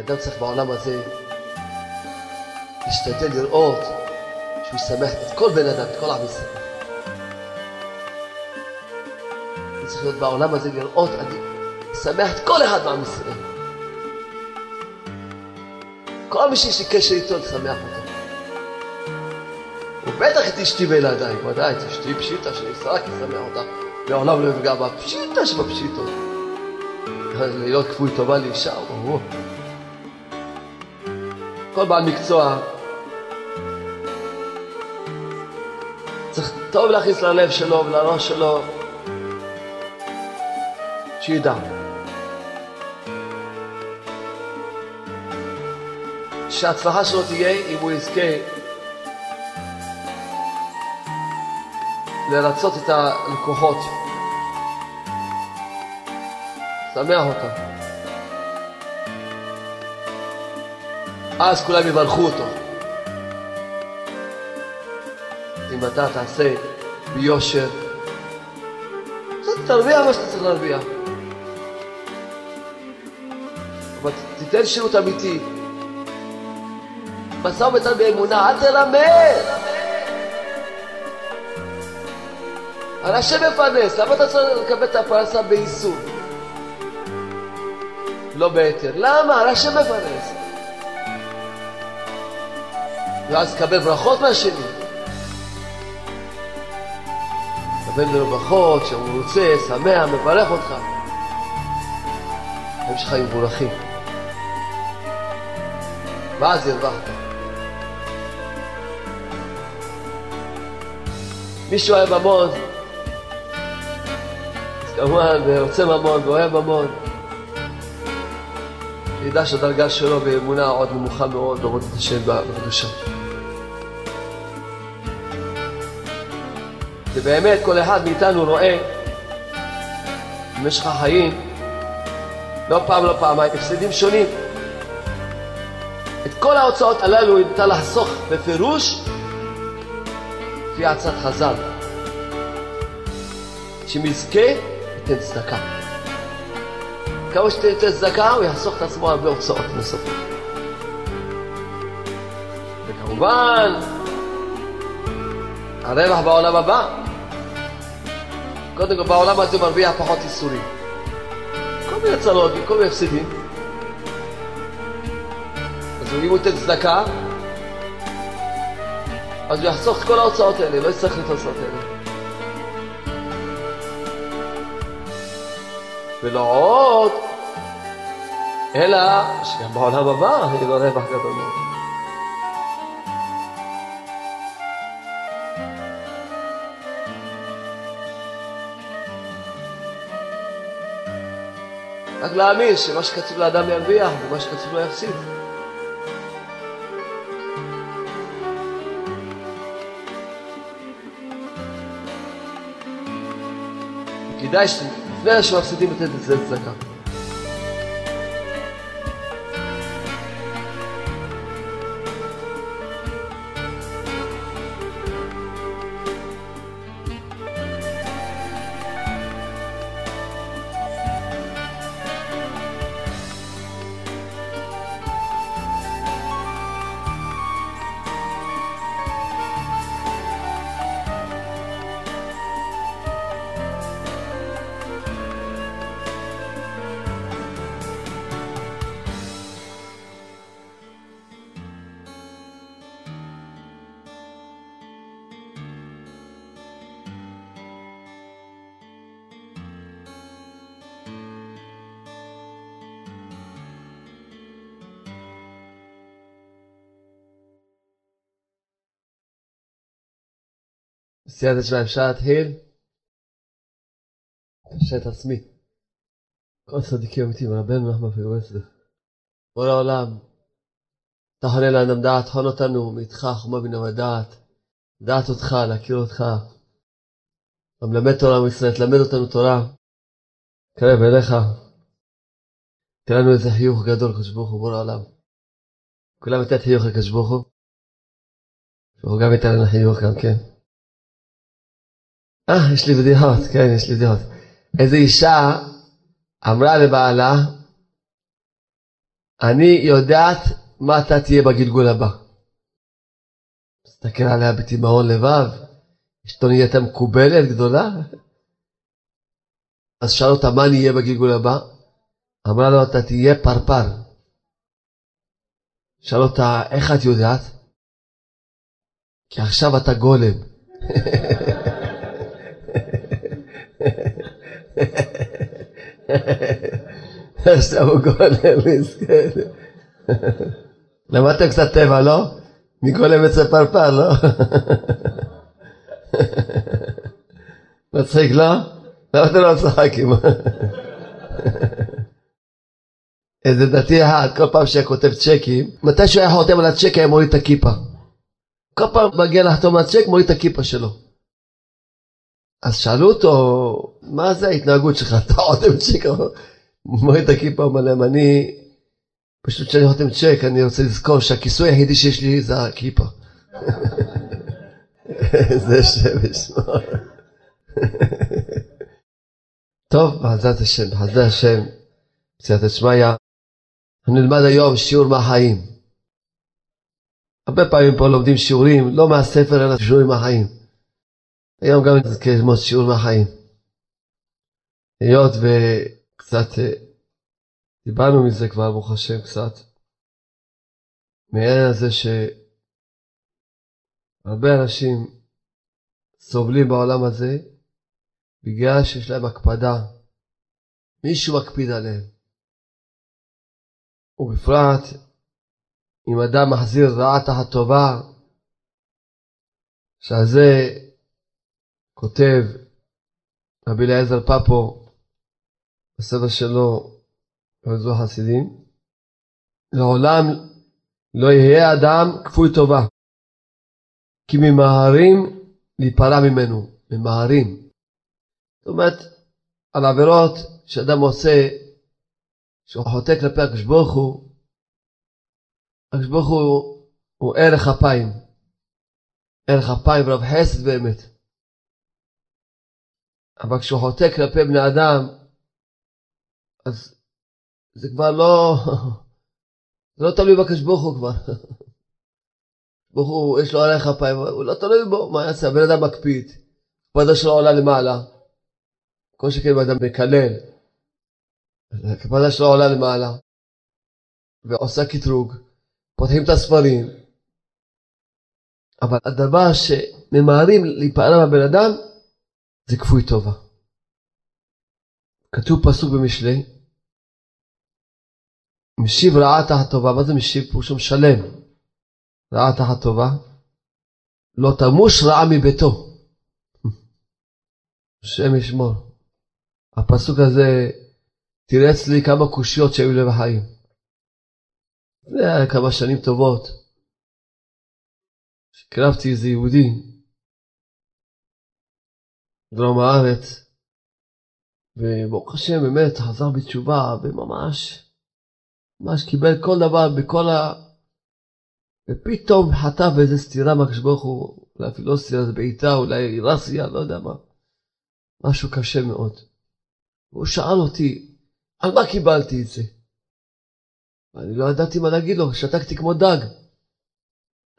כי אדם צריך בעולם הזה להשתדל לראות שהוא ישמח את כל בן אדם, את כל עם ישראל. אני צריך להיות בעולם הזה לראות, אני אשמח את כל אחד מעם ישראל. כל מי שיש לי קשר איתו, לשמח אותו. ובטח את אשתי וילדיי, ודאי, את אשתי פשיטה, שאני רק אשמח אותה, לעולם לא יפגע בה, פשיטה שבפשיטות. להיות כפוי טובה לאישה, ברור. כל בעל מקצוע צריך טוב להכניס ללב שלו ולראש שלו, שידע. שההצלחה שלו תהיה אם הוא יזכה לרצות את הלקוחות, שמח אותם. אז כולם יברכו אותו. אם אתה תעשה ביושר, תרוויח מה שאתה צריך להרוויח. אבל תיתן שירות אמיתי. משא ומתן באמונה, אל תלמד. הרי השם מפרנס, למה אתה צריך לקבל את הפרנסה בייסור? לא בהיתר. למה? הרי השם מפרנס. ואז תקבל ברכות מהשני. תקבל ממנו ברכות, שהוא רוצה, שמח, מברך אותך. החיים שלך יהיו מבורכים. ואז הרווחת. מישהו אוהב ממון, אז כמובן, רוצה ממון ואוהב ממון. ידע שהדרגה שלו באמונה עוד נמוכה מאוד בעבודת השם בקדושה. ובאמת כל אחד מאיתנו רואה במשך החיים, לא פעם לא פעמיים, הפסדים שונים. את כל ההוצאות הללו ניתן לחסוך בפירוש לפי עצת חז"ל, שמזכה ייתן צדקה. כמה שתיתן צדקה הוא יחסוך את עצמו הרבה הוצאות נוספות. וכמובן, הרווח בעולם הבא. קודם כל, בעולם הזה מרוויח פחות ייסורים. כל מיני צרות, כל מיני הפסדים. אז אם הוא ייתן צדקה, אז הוא יחסוך את כל ההוצאות האלה, לא יצטרך את ההוצאות האלה. ולא עוד, אלא שגם בעולם הבא יהיה לו רווח גדול מאוד. רק להאמין שמה שכתוב לאדם ירוויח ומה שכתוב לו יפסיד. כדאי שלפני שמפסידים לתת את זה צדקה. סייעתא שמע, אפשר להתחיל? אפשר את עצמי. כל צדיקים אמיתיים, רבנו נחמן פירוסלב. כל העולם, תחנה לאדם דעת, חון אותנו מאיתך חומה בינה ודעת, דעת אותך, להכיר אותך. המלמד תורה עם ישראל, תלמד אותנו תורה. קרב אליך. תן לנו איזה חיוך גדול, קדוש ברוך הוא, בורא העולם. כולם ייתן חיוך לקדוש ברוך הוא. והוא גם ייתן לנו חיוך גם כן. אה, יש לי בדיחות, כן, יש לי בדיחות. איזו אישה אמרה לבעלה, אני יודעת מה אתה תהיה בגלגול הבא. מסתכל עליה בתימהון לבב, אשתו נהייתה מקובלת גדולה. אז שאל אותה מה אני אהיה בגלגול הבא? אמרה לו אתה תהיה פרפר. שאל אותה איך את יודעת? כי עכשיו אתה גולם. עכשיו הוא גולם, מסכן. למדתם קצת טבע, לא? מגולם אצל פרפר, לא? מצחיק, לא? למה אתם לא צוחקים? איזה דתי אחד, כל פעם שהיה כותב צ'קים, מתי שהוא היה חותם על הצ'ק היה מוריד את הכיפה. כל פעם מגיע לחתום על צ'ק, מוריד את הכיפה שלו. אז שאלו אותו, מה זה ההתנהגות שלך? אתה חותם צ'ק, את הכיפה, אומר להם, אני, פשוט כשאני חותם צ'ק, אני רוצה לזכור שהכיסוי היחידי שיש לי זה הכיפה. זה שם ושמור. טוב, בעזרת השם, בחסדי השם, בסייעתא שמיא, נלמד היום שיעור מהחיים. הרבה פעמים פה לומדים שיעורים, לא מהספר, אלא שיעורים מהחיים. היום גם נזכה ללמוד שיעור מהחיים. היות וקצת אה, דיברנו מזה כבר, ברוך השם, קצת, מהעניין הזה שהרבה אנשים סובלים בעולם הזה בגלל שיש להם הקפדה. מישהו מקפיד עליהם. ובפרט אם אדם מחזיר רעה תחת טובה, שעל זה כותב רבי אליעזר פפו בסדר שלו באזור חסידים, לעולם לא יהיה אדם כפוי טובה, כי ממהרים להיפרע ממנו, ממהרים. זאת אומרת, על עבירות שאדם עושה, שהוא חוטא כלפי הקדוש ברוך הוא, הקדוש ברוך הוא הוא ערך אפיים. ערך אפיים ורב חסד באמת. אבל כשהוא חוטא כלפי בני אדם, אז זה כבר לא, זה לא תלוי בקדוש ברוך הוא כבר. ברוך הוא, יש לו עליך אפיים, הוא לא תלוי בו, מה יעשה? הבן אדם מקפיד, כבודו שלו עולה למעלה. כל שכן אם אדם מקלל, הכוונה שלו עולה למעלה, ועושה קטרוג, פותחים את הספרים, אבל הדבר שממהרים להיפעל מהבן אדם, זה כפוי טובה. כתוב פסוק במשלי, משיב רעה תחת טובה, מה זה משיב? פירושו משלם רעה תחת טובה, לא תמוש רעה מביתו. השם ישמור. הפסוק הזה תירץ לי כמה קושיות שהיו לי בחיים. זה היה כמה שנים טובות. קרבתי איזה יהודי, דרום הארץ, וברוך השם באמת חזר בתשובה, וממש, ממש קיבל כל דבר בכל ה... ופתאום חטף איזה סתירה מהקדוש ברוך הוא, אולי אפילו לא סתירה, זה בעיטה, אולי רסיה, לא יודע מה. משהו קשה מאוד. והוא שאל אותי, על מה קיבלתי את זה? ואני לא ידעתי מה להגיד לו, שתקתי כמו דג.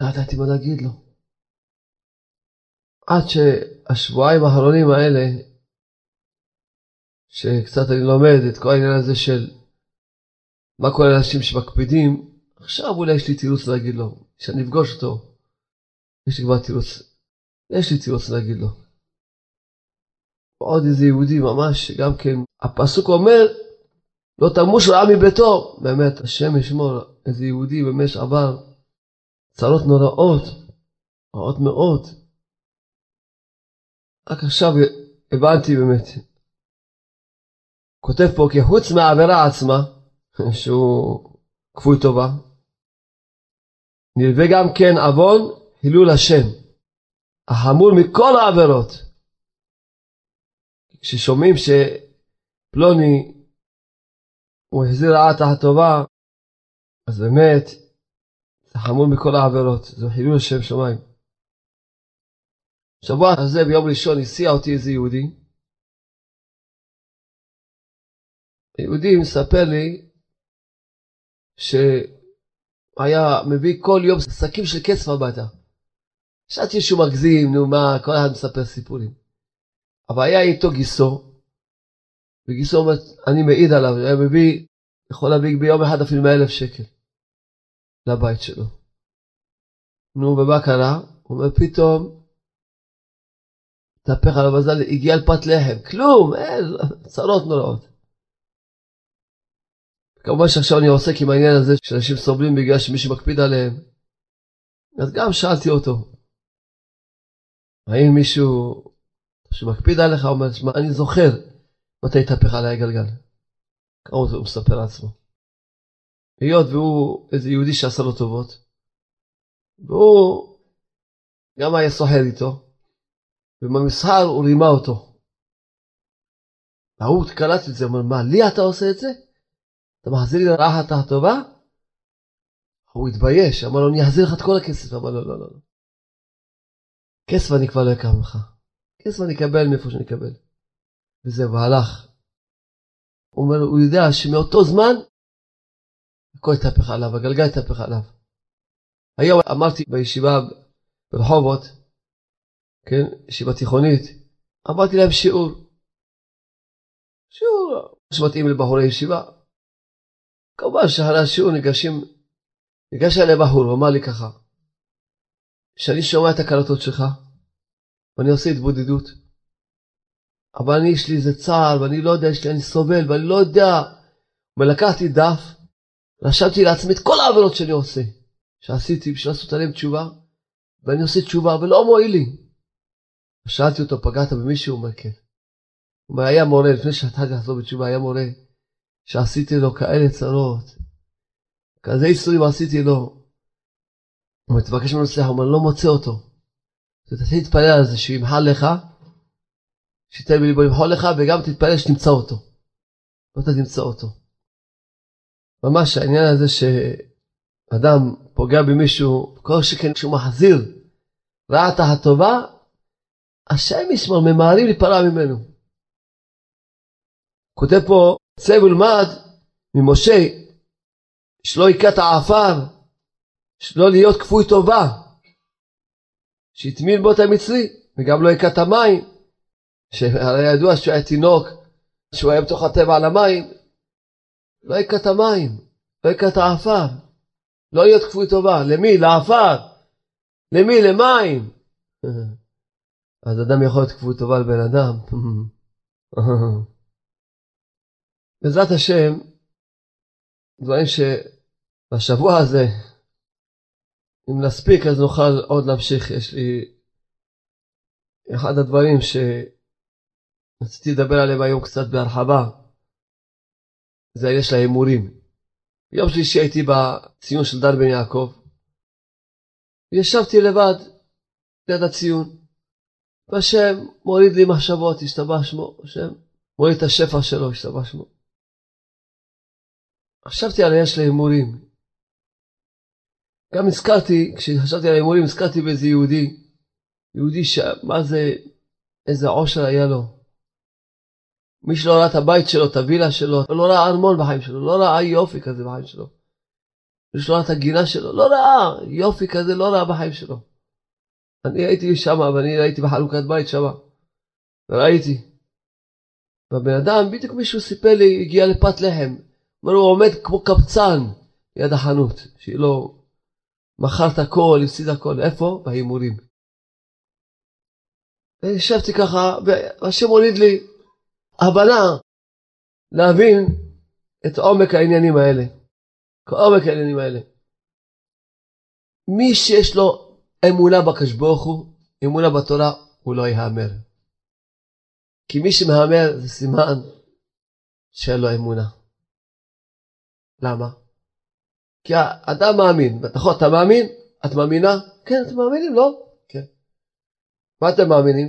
לא ידעתי מה להגיד לו. עד שהשבועיים האחרונים האלה, שקצת אני לומד את כל העניין הזה של מה קורה לאנשים שמקפידים, עכשיו אולי יש לי תירוץ להגיד לו, כשאני אפגוש אותו, יש לי כבר תירוץ, יש לי תירוץ להגיד לו. עוד איזה יהודי ממש, גם כן, הפסוק אומר, לא תמוש רעה מביתו. באמת, השם ישמור, איזה יהודי באמת עבר צרות נוראות, רעות מאוד. רק עכשיו הבנתי באמת. כותב פה כי חוץ מהעבירה עצמה, שהוא כפוי טובה, נלווה גם כן עוון הילול השם, החמור מכל העבירות. כששומעים שפלוני הוא החזיר רעה תחת טובה, אז באמת זה חמור מכל העבירות, זה חילול השם שמיים. שבוע הזה ביום ראשון הסיע אותי איזה יהודי. יהודי מספר לי שהיה מביא כל יום שקים של כסף הביתה. חשבתי שהוא מגזים, נו מה, כל אחד מספר סיפורים. אבל היה איתו גיסו, וגיסו אומר, אני מעיד עליו, היה מביא, יכול להביא ביום אחד אפילו 100 אלף שקל לבית שלו. נו, ומה קרה? הוא אומר, פתאום, התהפך על המזל, הגיע לפת לחם, כלום, אין, צרות נוראות. כמובן שעכשיו אני עוסק עם העניין הזה שאנשים סובלים בגלל שמישהו מקפיד עליהם. אז גם שאלתי אותו, האם מישהו שמקפיד עליך אומר, שמע, אני זוכר מתי התהפך עליי הגלגל. כמה הוא מספר לעצמו. היות והוא איזה יהודי שעשה לו טובות, והוא גם היה סוחר איתו, ובמסחר הוא רימה אותו. ההוא קלט את זה, אומר, מה, לי אתה עושה את זה? אתה מחזיר לי לרעת הטובה? הוא התבייש, אמר לו, אני אחזיר לך את כל הכסף. אמר לו, לא, לא, לא. כסף אני כבר לא אקח ממך. כסף אני אקבל מאיפה שאני אקבל. וזהו, והלך. הוא אומר, הוא יודע שמאותו זמן, הכל התהפך עליו, הגלגל התהפך עליו. היום אמרתי בישיבה ברחובות, כן, ישיבה תיכונית, אמרתי להם שיעור. שיעור שמתאים לבחורי ישיבה. כמובן שאחרי השיעור ניגשים, ניגש אליי בחור, הוא אמר לי ככה, כשאני שומע את הקלטות שלך, ואני עושה התבודדות, אבל אני, יש לי איזה צער, ואני לא יודע, יש לי, אני סובל, ואני לא יודע. ולקחתי דף, רשמתי לעצמי את כל העבירות שאני עושה, שעשיתי בשביל לעשות עליהם תשובה, ואני עושה תשובה, ולא מועיל לי. שאלתי אותו, פגעת במישהו? הוא אומר, כן. הוא אומר, היה מורה, לפני שהתחלתי לעשות בתשובה, היה מורה, שעשיתי לו כאלה צרות, כזה איסורים עשיתי לו. הוא מתבקש ממנו סליחה, הוא אומר, לא מוצא אותו. תתחיל להתפלל על זה, שהוא ימחל לך, שייתן בליבו למחול לך, וגם תתפלל שתמצא אותו. לא תמצא אותו. ממש העניין הזה שאדם פוגע במישהו, כל שכן כשהוא מחזיר רעת הטובה, השם ישמור, ממהרים להיפרע ממנו. כותב פה, צא ולמד ממשה, שלא היכה את העפר, שלא להיות כפוי טובה, שהטמין בו את המצרי, וגם לא היכה את המים, שהרי ידוע שהוא היה תינוק, שהוא היה בתוך הטבע על המים, לא היכה את המים, לא היכה את העפר, לא להיות כפוי טובה, למי? לעפר, למי? למים. אז אדם יכול להיות כפוי טובה לבן אדם. בעזרת השם, דברים שבשבוע הזה, אם נספיק אז נוכל עוד להמשיך. יש לי אחד הדברים שרציתי לדבר עליהם היום קצת בהרחבה, זה העניין של ההימורים. ביום שלישי הייתי בציון של דן בן יעקב, וישבתי לבד ליד הציון, והשם מוריד לי מחשבות, השתבח שמו, השם מוריד את השפע שלו, השתבח שמו. חשבתי על העניין של ההימורים. גם הזכרתי, כשחשבתי על ההימורים, הזכרתי באיזה יהודי, יהודי שמה זה, איזה עושר היה לו. מי שלא ראה את הבית שלו, את הווילה שלו, לא ראה ארמון בחיים שלו, לא ראה יופי כזה בחיים שלו. מי שלא ראה את הגינה שלו, לא ראה יופי כזה, לא ראה בחיים שלו. אני הייתי שם, ואני הייתי בחלוקת בית שם, וראיתי. והבן אדם, בדיוק מישהו סיפר לי, הגיע לפת לחם. אומר, הוא עומד כמו קבצן ליד החנות, שהיא לא מכר את הכל, הפסיד הכל. איפה? בהימורים. וישבתי ככה, והשם הוליד לי הבנה להבין את עומק העניינים האלה. עומק העניינים האלה. מי שיש לו אמונה בקדוש ברוך הוא, אמונה בתורה, הוא לא יהמר. כי מי שמהמר זה סימן שאין לו אמונה. למה? כי האדם מאמין, נכון, אתה מאמין? את מאמינה? כן, אתם מאמינים, לא? כן. מה אתם מאמינים?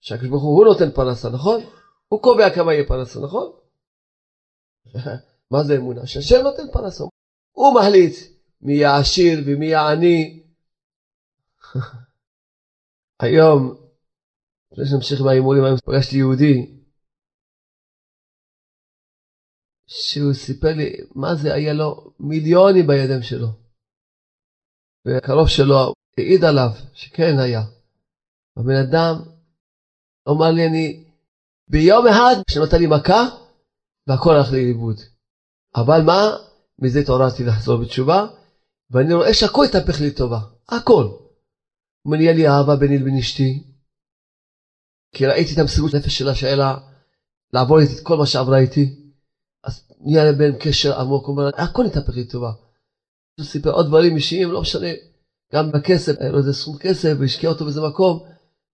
שהקדוש ברוך הוא נותן פרנסה, נכון? הוא קובע כמה יהיה פרנסה, נכון? מה זה אמונה? שהשם נותן פרנסה. הוא מחליט מי יהיה עשיר ומי יהיה עני. היום, לפני שנמשיך עם ההימורים, היום פגשתי יהודי שהוא סיפר לי מה זה היה לו מיליונים בידיים שלו. והקרוב שלו העיד עליו שכן היה. הבן אדם אמר לי אני ביום אחד שנותן לי מכה והכל הלך לאיבוד. אבל מה? מזה התעוררתי לחזור בתשובה ואני רואה שהכל התהפך לי טובה. הכל. אומר לי, אהבה ביני לבין אשתי. כי ראיתי את המסירות נפש שלה שהיה לה לעבור איתי את כל מה שעברה איתי. אז נהיה בין קשר עמוק, הוא אומר, הכל התהפך טובה. הוא סיפר עוד דברים אישיים, לא משנה, גם בכסף, היה לו איזה סכום כסף, והשקיע אותו באיזה מקום,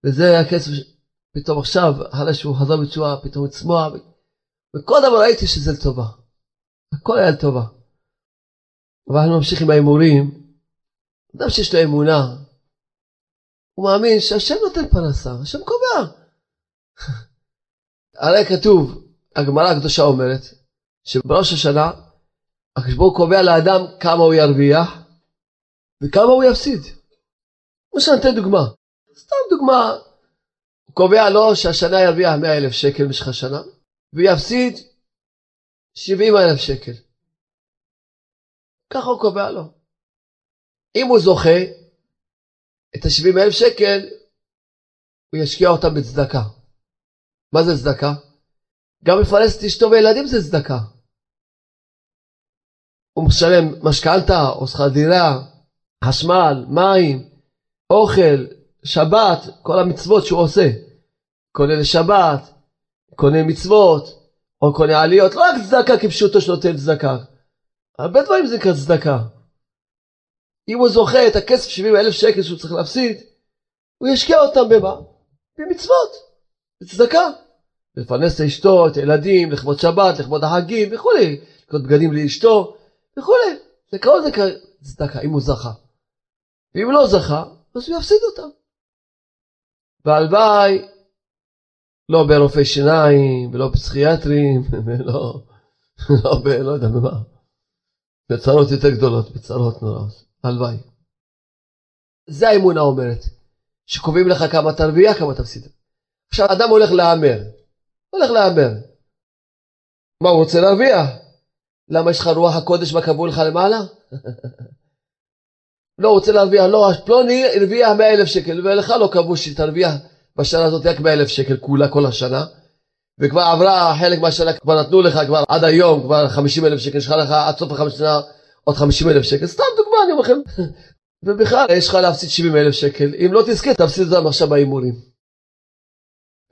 וזה היה כסף פתאום עכשיו, אחרי שהוא חזר בתשובה, פתאום לצמוע, וכל דבר ראיתי שזה לטובה. הכל היה לטובה. אבל אנחנו נמשיך עם ההימורים. אדם שיש לו אמונה, הוא מאמין שהשם נותן פרנסה, השם קובע. הרי כתוב, הגמרא הקדושה אומרת, שבראש השנה הקדוש קובע לאדם כמה הוא ירוויח וכמה הוא יפסיד. למשל נותן דוגמה, סתם דוגמה, הוא קובע לו שהשנה ירוויח 100 אלף שקל במשך השנה ויפסיד 70 אלף שקל. ככה הוא קובע לו. אם הוא זוכה את ה-70 אלף שקל, הוא ישקיע אותם בצדקה. מה זה צדקה? גם לפרנס את אשתו וילדים זה צדקה. הוא משלם משכנתה או שכר דירה, חשמל, מים, אוכל, שבת, כל המצוות שהוא עושה. קונה לשבת, קונה מצוות, או קונה עליות, לא רק צדקה כפשוטו שנותן צדקה. הרבה דברים זה נקרא צדקה. אם הוא זוכה את הכסף 70 אלף שקל שהוא צריך להפסיד, הוא ישקיע אותם במה? במצוות, בצדקה. לפרנס את אשתו, את הילדים, לכבוד שבת, לכבוד החגים וכולי, לקנות בגדים לאשתו וכולי. זה קרוב זה צדקה, אם הוא זכה. ואם לא זכה, אז הוא יפסיד אותה. והלוואי, לא ברופאי שיניים, ולא פסיכיאטרים, ולא, לא ב... לא יודע במה. בצרות יותר גדולות, בצרות נוראות. הלוואי. זה האמונה אומרת, שקובעים לך כמה תרוויח, כמה תפסיד. עכשיו אדם הולך להמר, הולך להמר. מה הוא רוצה להרוויח? למה יש לך רוח הקודש בקבול לך למעלה? לא רוצה להרוויח, לא, פלוני הרוויח 100 אלף שקל, ולך לא קבעו שתרוויח בשנה הזאת רק 100 אלף שקל כולה כל השנה, וכבר עברה חלק מהשנה, כבר נתנו לך כבר עד היום כבר 50 אלף שקל, יש לך עד סוף החמש שנה עוד 50 אלף שקל, סתם דוגמה אני אומר לכם. ובכלל יש לך להפסיד 70 אלף שקל, אם לא תזכה תפסיד אותם עכשיו בהימורים.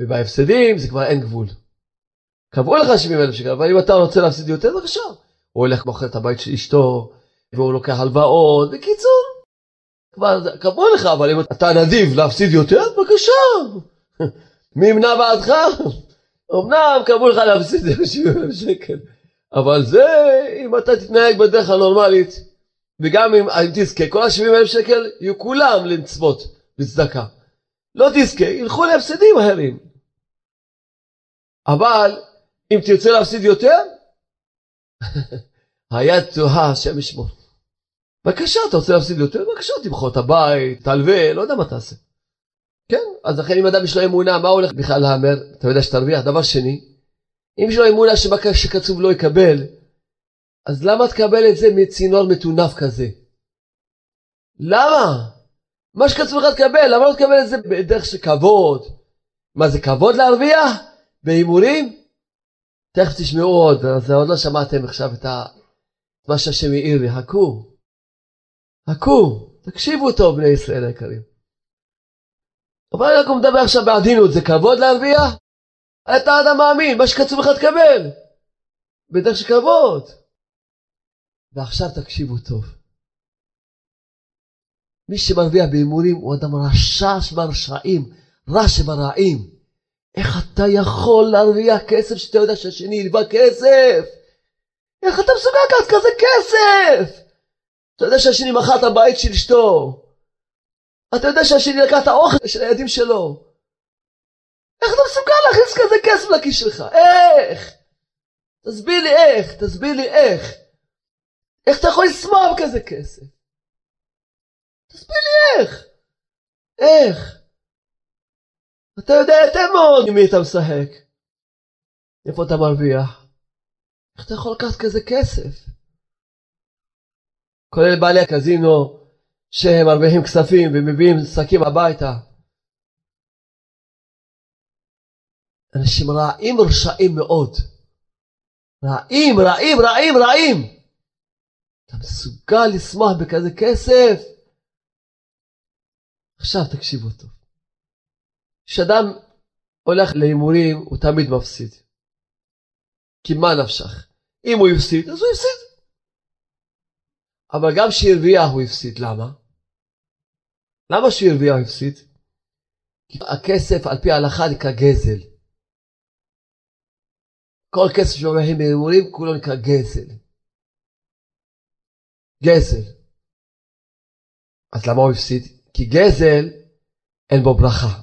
ובהפסדים זה כבר אין גבול. קבעו לך 70 אלף שקל, אבל אם אתה רוצה להפסיד יותר, בבקשה. הוא הולך מוכר את הבית של אשתו, והוא לוקח הלוואות, בקיצור, כבר קבעו לך, אבל אם אתה נדיב להפסיד יותר, בבקשה. מי ימנע בעדך? אמנם קבעו לך להפסיד 70 אלף שקל, אבל זה אם אתה תתנהג בדרך הנורמלית, וגם אם, תזכה, כל ה-70 אלף שקל יהיו כולם למצוות, לצדקה. לא תזכה, ילכו להפסדים אחרים. אבל אם תרצה להפסיד יותר, היד תוהה, השם ישמור. בבקשה, אתה רוצה להפסיד יותר? בבקשה, תמכור את הבית, תלווה, לא יודע מה תעשה. כן, אז לכן אם אדם יש לו אמונה, מה הולך בכלל להמר? אתה יודע שתרוויח. דבר שני, אם יש לו אמונה שקצוב לא יקבל, אז למה תקבל את זה מצינור מטונף כזה? למה? מה שקצוב לך תקבל, למה לא תקבל את זה בדרך של כבוד? מה זה כבוד להרוויח? בהימורים? תכף תשמעו עוד, אז עוד לא שמעתם עכשיו את ה... מה שהשם העיר לי, חכו. חכו, תקשיבו טוב בני ישראל היקרים. אבל אני רק מדבר עכשיו בעדינות, זה כבוד להרוויח? אתה אדם מאמין, מה שקצוב לך תקבל. בדרך של כבוד. ועכשיו תקשיבו טוב. מי שמרוויח בהימורים הוא אדם רשע שברשעים, רע שברעים. איך אתה יכול להרוויח כסף שאתה יודע שהשני ילווה כסף? איך אתה מסוגל לקחת כזה כסף? אתה יודע שהשני מכר את הבית של אשתו. אתה יודע שהשני לקח את האוכל של הילדים שלו. איך אתה מסוגל להכניס כזה כסף לכיס שלך? איך? תסביר לי איך, תסביר לי איך. איך אתה יכול לשמוח בכזה כסף? תסביר לי איך. איך? אתה יודע היטב מאוד עם מי אתה משחק. איפה אתה מרוויח? איך אתה יכול לקחת כזה כסף? כולל בעלי הקזינו שהם מרוויחים כספים ומביאים שקים הביתה. אנשים רעים רשעים מאוד. רעים, רעים, רעים, רעים. אתה מסוגל לשמוח בכזה כסף? עכשיו תקשיבו טוב. כשאדם הולך להימורים הוא תמיד מפסיד. כי מה נפשך? אם הוא הפסיד אז הוא הפסיד. אבל גם כשהרוויח הוא הפסיד. למה? למה כשהרוויח הוא הפסיד? כי הכסף על פי ההלכה נקרא גזל. כל כסף שמרוויחים בהימורים כולו נקרא גזל. גזל. אז למה הוא הפסיד? כי גזל אין בו ברכה.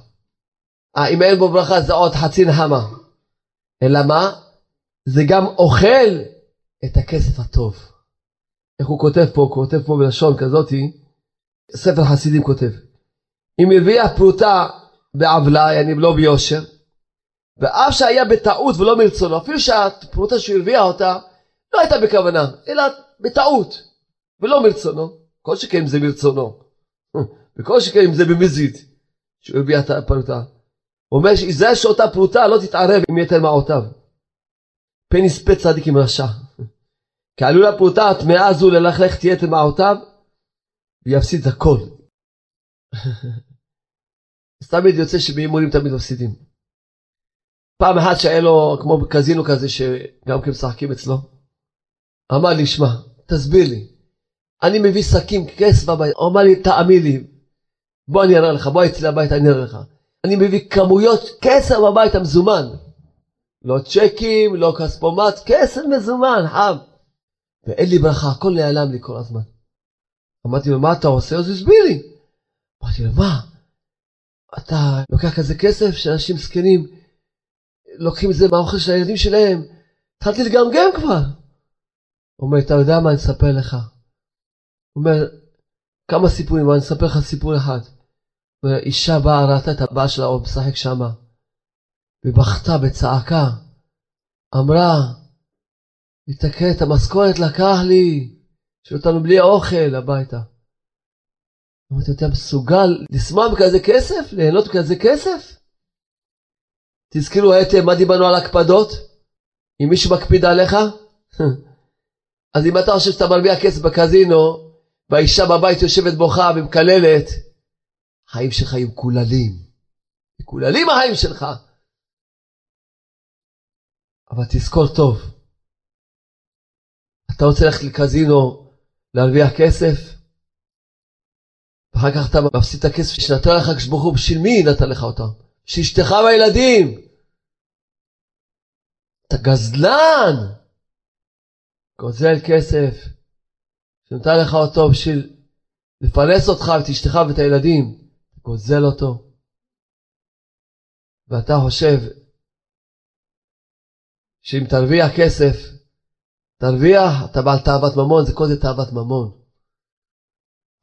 אה, אם אין בו ברכה זה עוד חצי נחמה. אלא מה? זה גם אוכל את הכסף הטוב. איך הוא כותב פה? הוא כותב פה בלשון כזאתי, ספר חסידים כותב. אם הרוויח פרוטה בעוולה, יעני לא ביושר, ואף שהיה בטעות ולא מרצונו, אפילו שהפרוטה שהוא הרוויח אותה לא הייתה בכוונה, אלא בטעות ולא מרצונו, כל שכן אם זה מרצונו, וכל שכן אם זה במזיד, שהוא הרוויח את הפרוטה. הוא אומר שיזהר שאותה פרוטה לא תתערב עם יתר מעותיו. פן יספה צדיק עם רשע. כי עלול הפרוטה הטמאה הזו ללכלך תהיה תמעותיו ויפסיד את הכל. אז תמיד יוצא שבהימורים תמיד מפסידים. פעם אחת שהיה לו כמו בקזינו כזה שגם כן משחקים אצלו, אמר לי שמע תסביר לי אני מביא שקים כסף בבית, הוא אמר לי תאמין לי בוא אני אראה לך בוא אצלי הביתה אני אראה לך אני מביא כמויות כסף בבית המזומן לא צ'קים לא כספומט כסף מזומן חם ואין לי ברכה, הכל נעלם לי כל הזמן. אמרתי לו, מה אתה עושה? אז הסביר לי. אמרתי לו, מה? אתה לוקח כזה כסף שאנשים זקנים לוקחים את זה מהאוכל של הילדים שלהם, התחלתי לגמגם כבר. הוא אומר, אתה יודע מה, אני אספר לך. הוא אומר, כמה סיפורים, אבל אני אספר לך סיפור אחד. אישה באה, ראתה את הבעל שלה, הוא משחק שמה, ובכתה בצעקה, אמרה, לתקן את המשכורת לקח לי, שאותנו בלי אוכל הביתה. אמרתי, אתה מסוגל לשמוע בכזה כסף? ליהנות בכזה כסף? תזכרו היטב מה דיברנו על הקפדות? אם מישהו מקפיד עליך? אז אם אתה חושב שאתה מרוויח כסף בקזינו, והאישה בבית יושבת בוכה ומקללת, החיים שלך יהיו מקוללים. מקוללים החיים שלך. אבל תזכור טוב, אתה רוצה ללכת לקזינו להרוויח כסף? ואחר כך אתה מפסיד את הכסף שנתן לך הקדוש ברוך הוא, בשביל מי נתן לך אותם? בשביל אשתך והילדים. אתה גזלן! גוזל כסף, שנתן לך אותו בשביל לפרנס אותך ואת אשתך ואת הילדים, גוזל אותו. ואתה חושב שאם תרוויח כסף, תרוויח, אתה בעל תאוות ממון, זה כל זה תאוות ממון.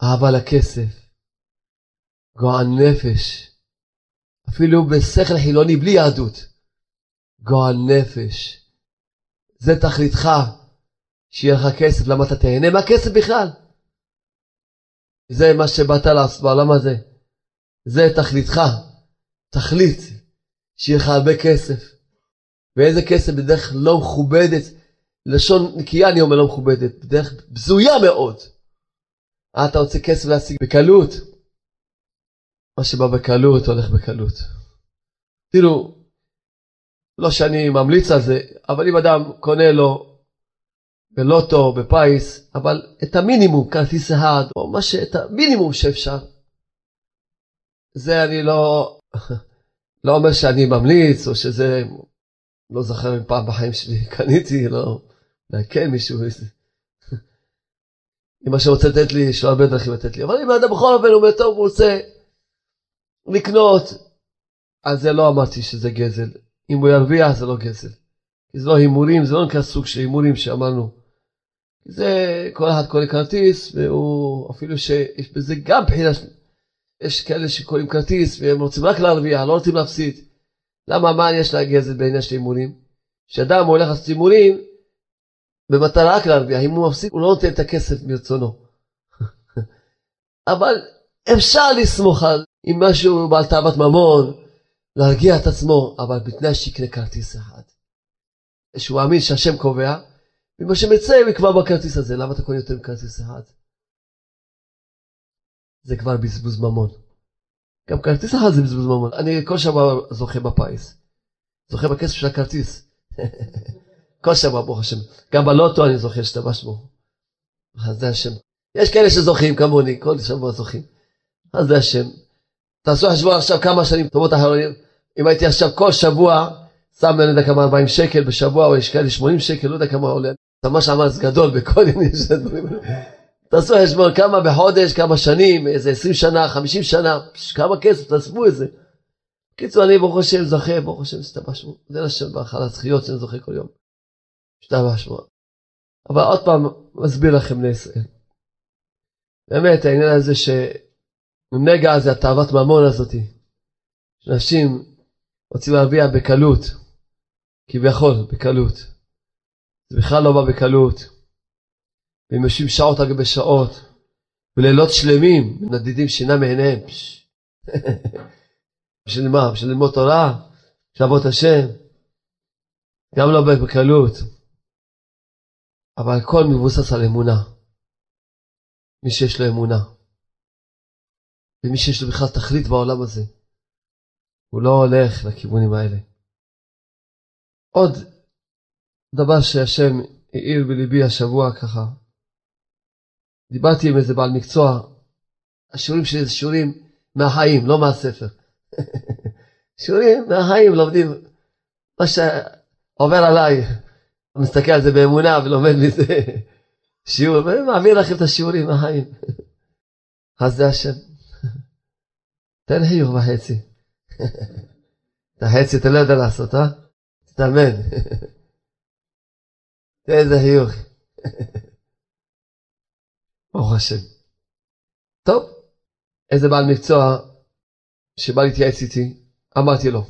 אהבה לכסף, גועל נפש, אפילו בשכל חילוני בלי יהדות, גועל נפש. זה תכליתך, שיהיה לך כסף, למה אתה תהנה מהכסף בכלל? זה מה שבאת לעשות בעולם הזה. זה תכליתך, תכלית, שיהיה לך הרבה כסף. ואיזה כסף בדרך לא מכובדת, לשון נקייה אני אומר לא מכובדת, בדרך בזויה מאוד. אתה רוצה כסף להשיג בקלות? מה שבא בקלות הולך בקלות. תראו, לא שאני ממליץ על זה, אבל אם אדם קונה לו בלוטו, בפיס, אבל את המינימום, כרטיס אחד, או מה ש... את המינימום שאפשר, זה אני לא, לא אומר שאני ממליץ, או שזה, לא זוכר אם פעם בחיים שלי קניתי, לא, כן מישהו, אם מה שרוצה לתת לי, יש לו הרבה דרכים לתת לי, אבל אם האדם בכל אופן אומר, טוב, הוא רוצה לקנות, אז זה לא אמרתי שזה גזל. אם הוא ירוויח זה לא גזל. זה לא הימורים, זה לא נקרא סוג של הימורים שאמרנו. זה כל אחד קונה כרטיס, והוא אפילו שיש בזה גם בחינה, יש כאלה שקונים כרטיס והם רוצים רק להרוויח, לא רוצים להפסיד. למה, מה יש לה גזל בעניין של הימורים? כשאדם הולך לעשות הימורים, במטרה רק להרוויח, אם הוא מפסיק הוא לא נותן את הכסף מרצונו. אבל אפשר לסמוך על אם משהו בעל תאוות ממון, להרגיע את עצמו, אבל בתנאי שיקנה כרטיס אחד. שהוא מאמין שהשם קובע, ומה שמצא הוא יקבע בכרטיס הזה, למה אתה קונה יותר מכרטיס אחד? זה כבר בזבוז ממון. גם כרטיס אחד זה בזבוז ממון. אני כל שבוע זוכה בפיס. זוכה בכסף של הכרטיס. כל שבוע, ברוך השם. גם בלוטו אני זוכה, השתבש בו. אז זה השם. יש כאלה שזוכים כמוני, כל שבוע זוכים. אז זה השם. תעשו חשבון עכשיו כמה שנים טובות אחרונים. אם הייתי עכשיו כל שבוע שם, אני יודע כמה 40 שקל בשבוע, או יש כאלה 80 שקל, לא יודע כמה עולה. אתה ממש עמס גדול בכל עניין של הדברים תעשו חשבון כמה בחודש, כמה שנים, איזה 20 שנה, 50 שנה, כמה כסף, תעזבו את זה. בקיצור, אני ברוך השם זוכה, ברוך השם הסתבשנו. זה לשם באכל הזכיות שאני זוכה כל יום. הסתבשנו. אבל עוד פעם, מסביר לכם בני ישראל. באמת, העניין הזה שנגע זה התאוות ממון הזאתי. שאנשים רוצים להרוויח בקלות, כביכול, בקלות. זה בכלל לא בא בקלות. והם יושבים שעות על גבי שעות, ולילות שלמים, מנדידים שינה מעיניהם. בשביל מה? בשביל ללמוד תורה? בשביל לעבוד השם? גם לא בקלות. אבל הכל מבוסס על אמונה. מי שיש לו אמונה. ומי שיש לו בכלל תכלית בעולם הזה. הוא לא הולך לכיוונים האלה. עוד דבר שהשם העיר בליבי השבוע ככה, דיברתי עם איזה בעל מקצוע, השיעורים שלי זה שיעורים מהחיים, לא מהספר. שיעורים מהחיים לומדים מה שעובר עליי, מסתכל על זה באמונה ולומד מזה שיעור, ומעביר לכם את השיעורים מהחיים. אז זה השם. תן חיוך וחצי. את החצי אתה לא יודע לעשות, אה? תתאמן. תראה איזה חיוך. ברוך השם. טוב, איזה בעל מקצוע שבא להתייעץ איתי, אמרתי לו,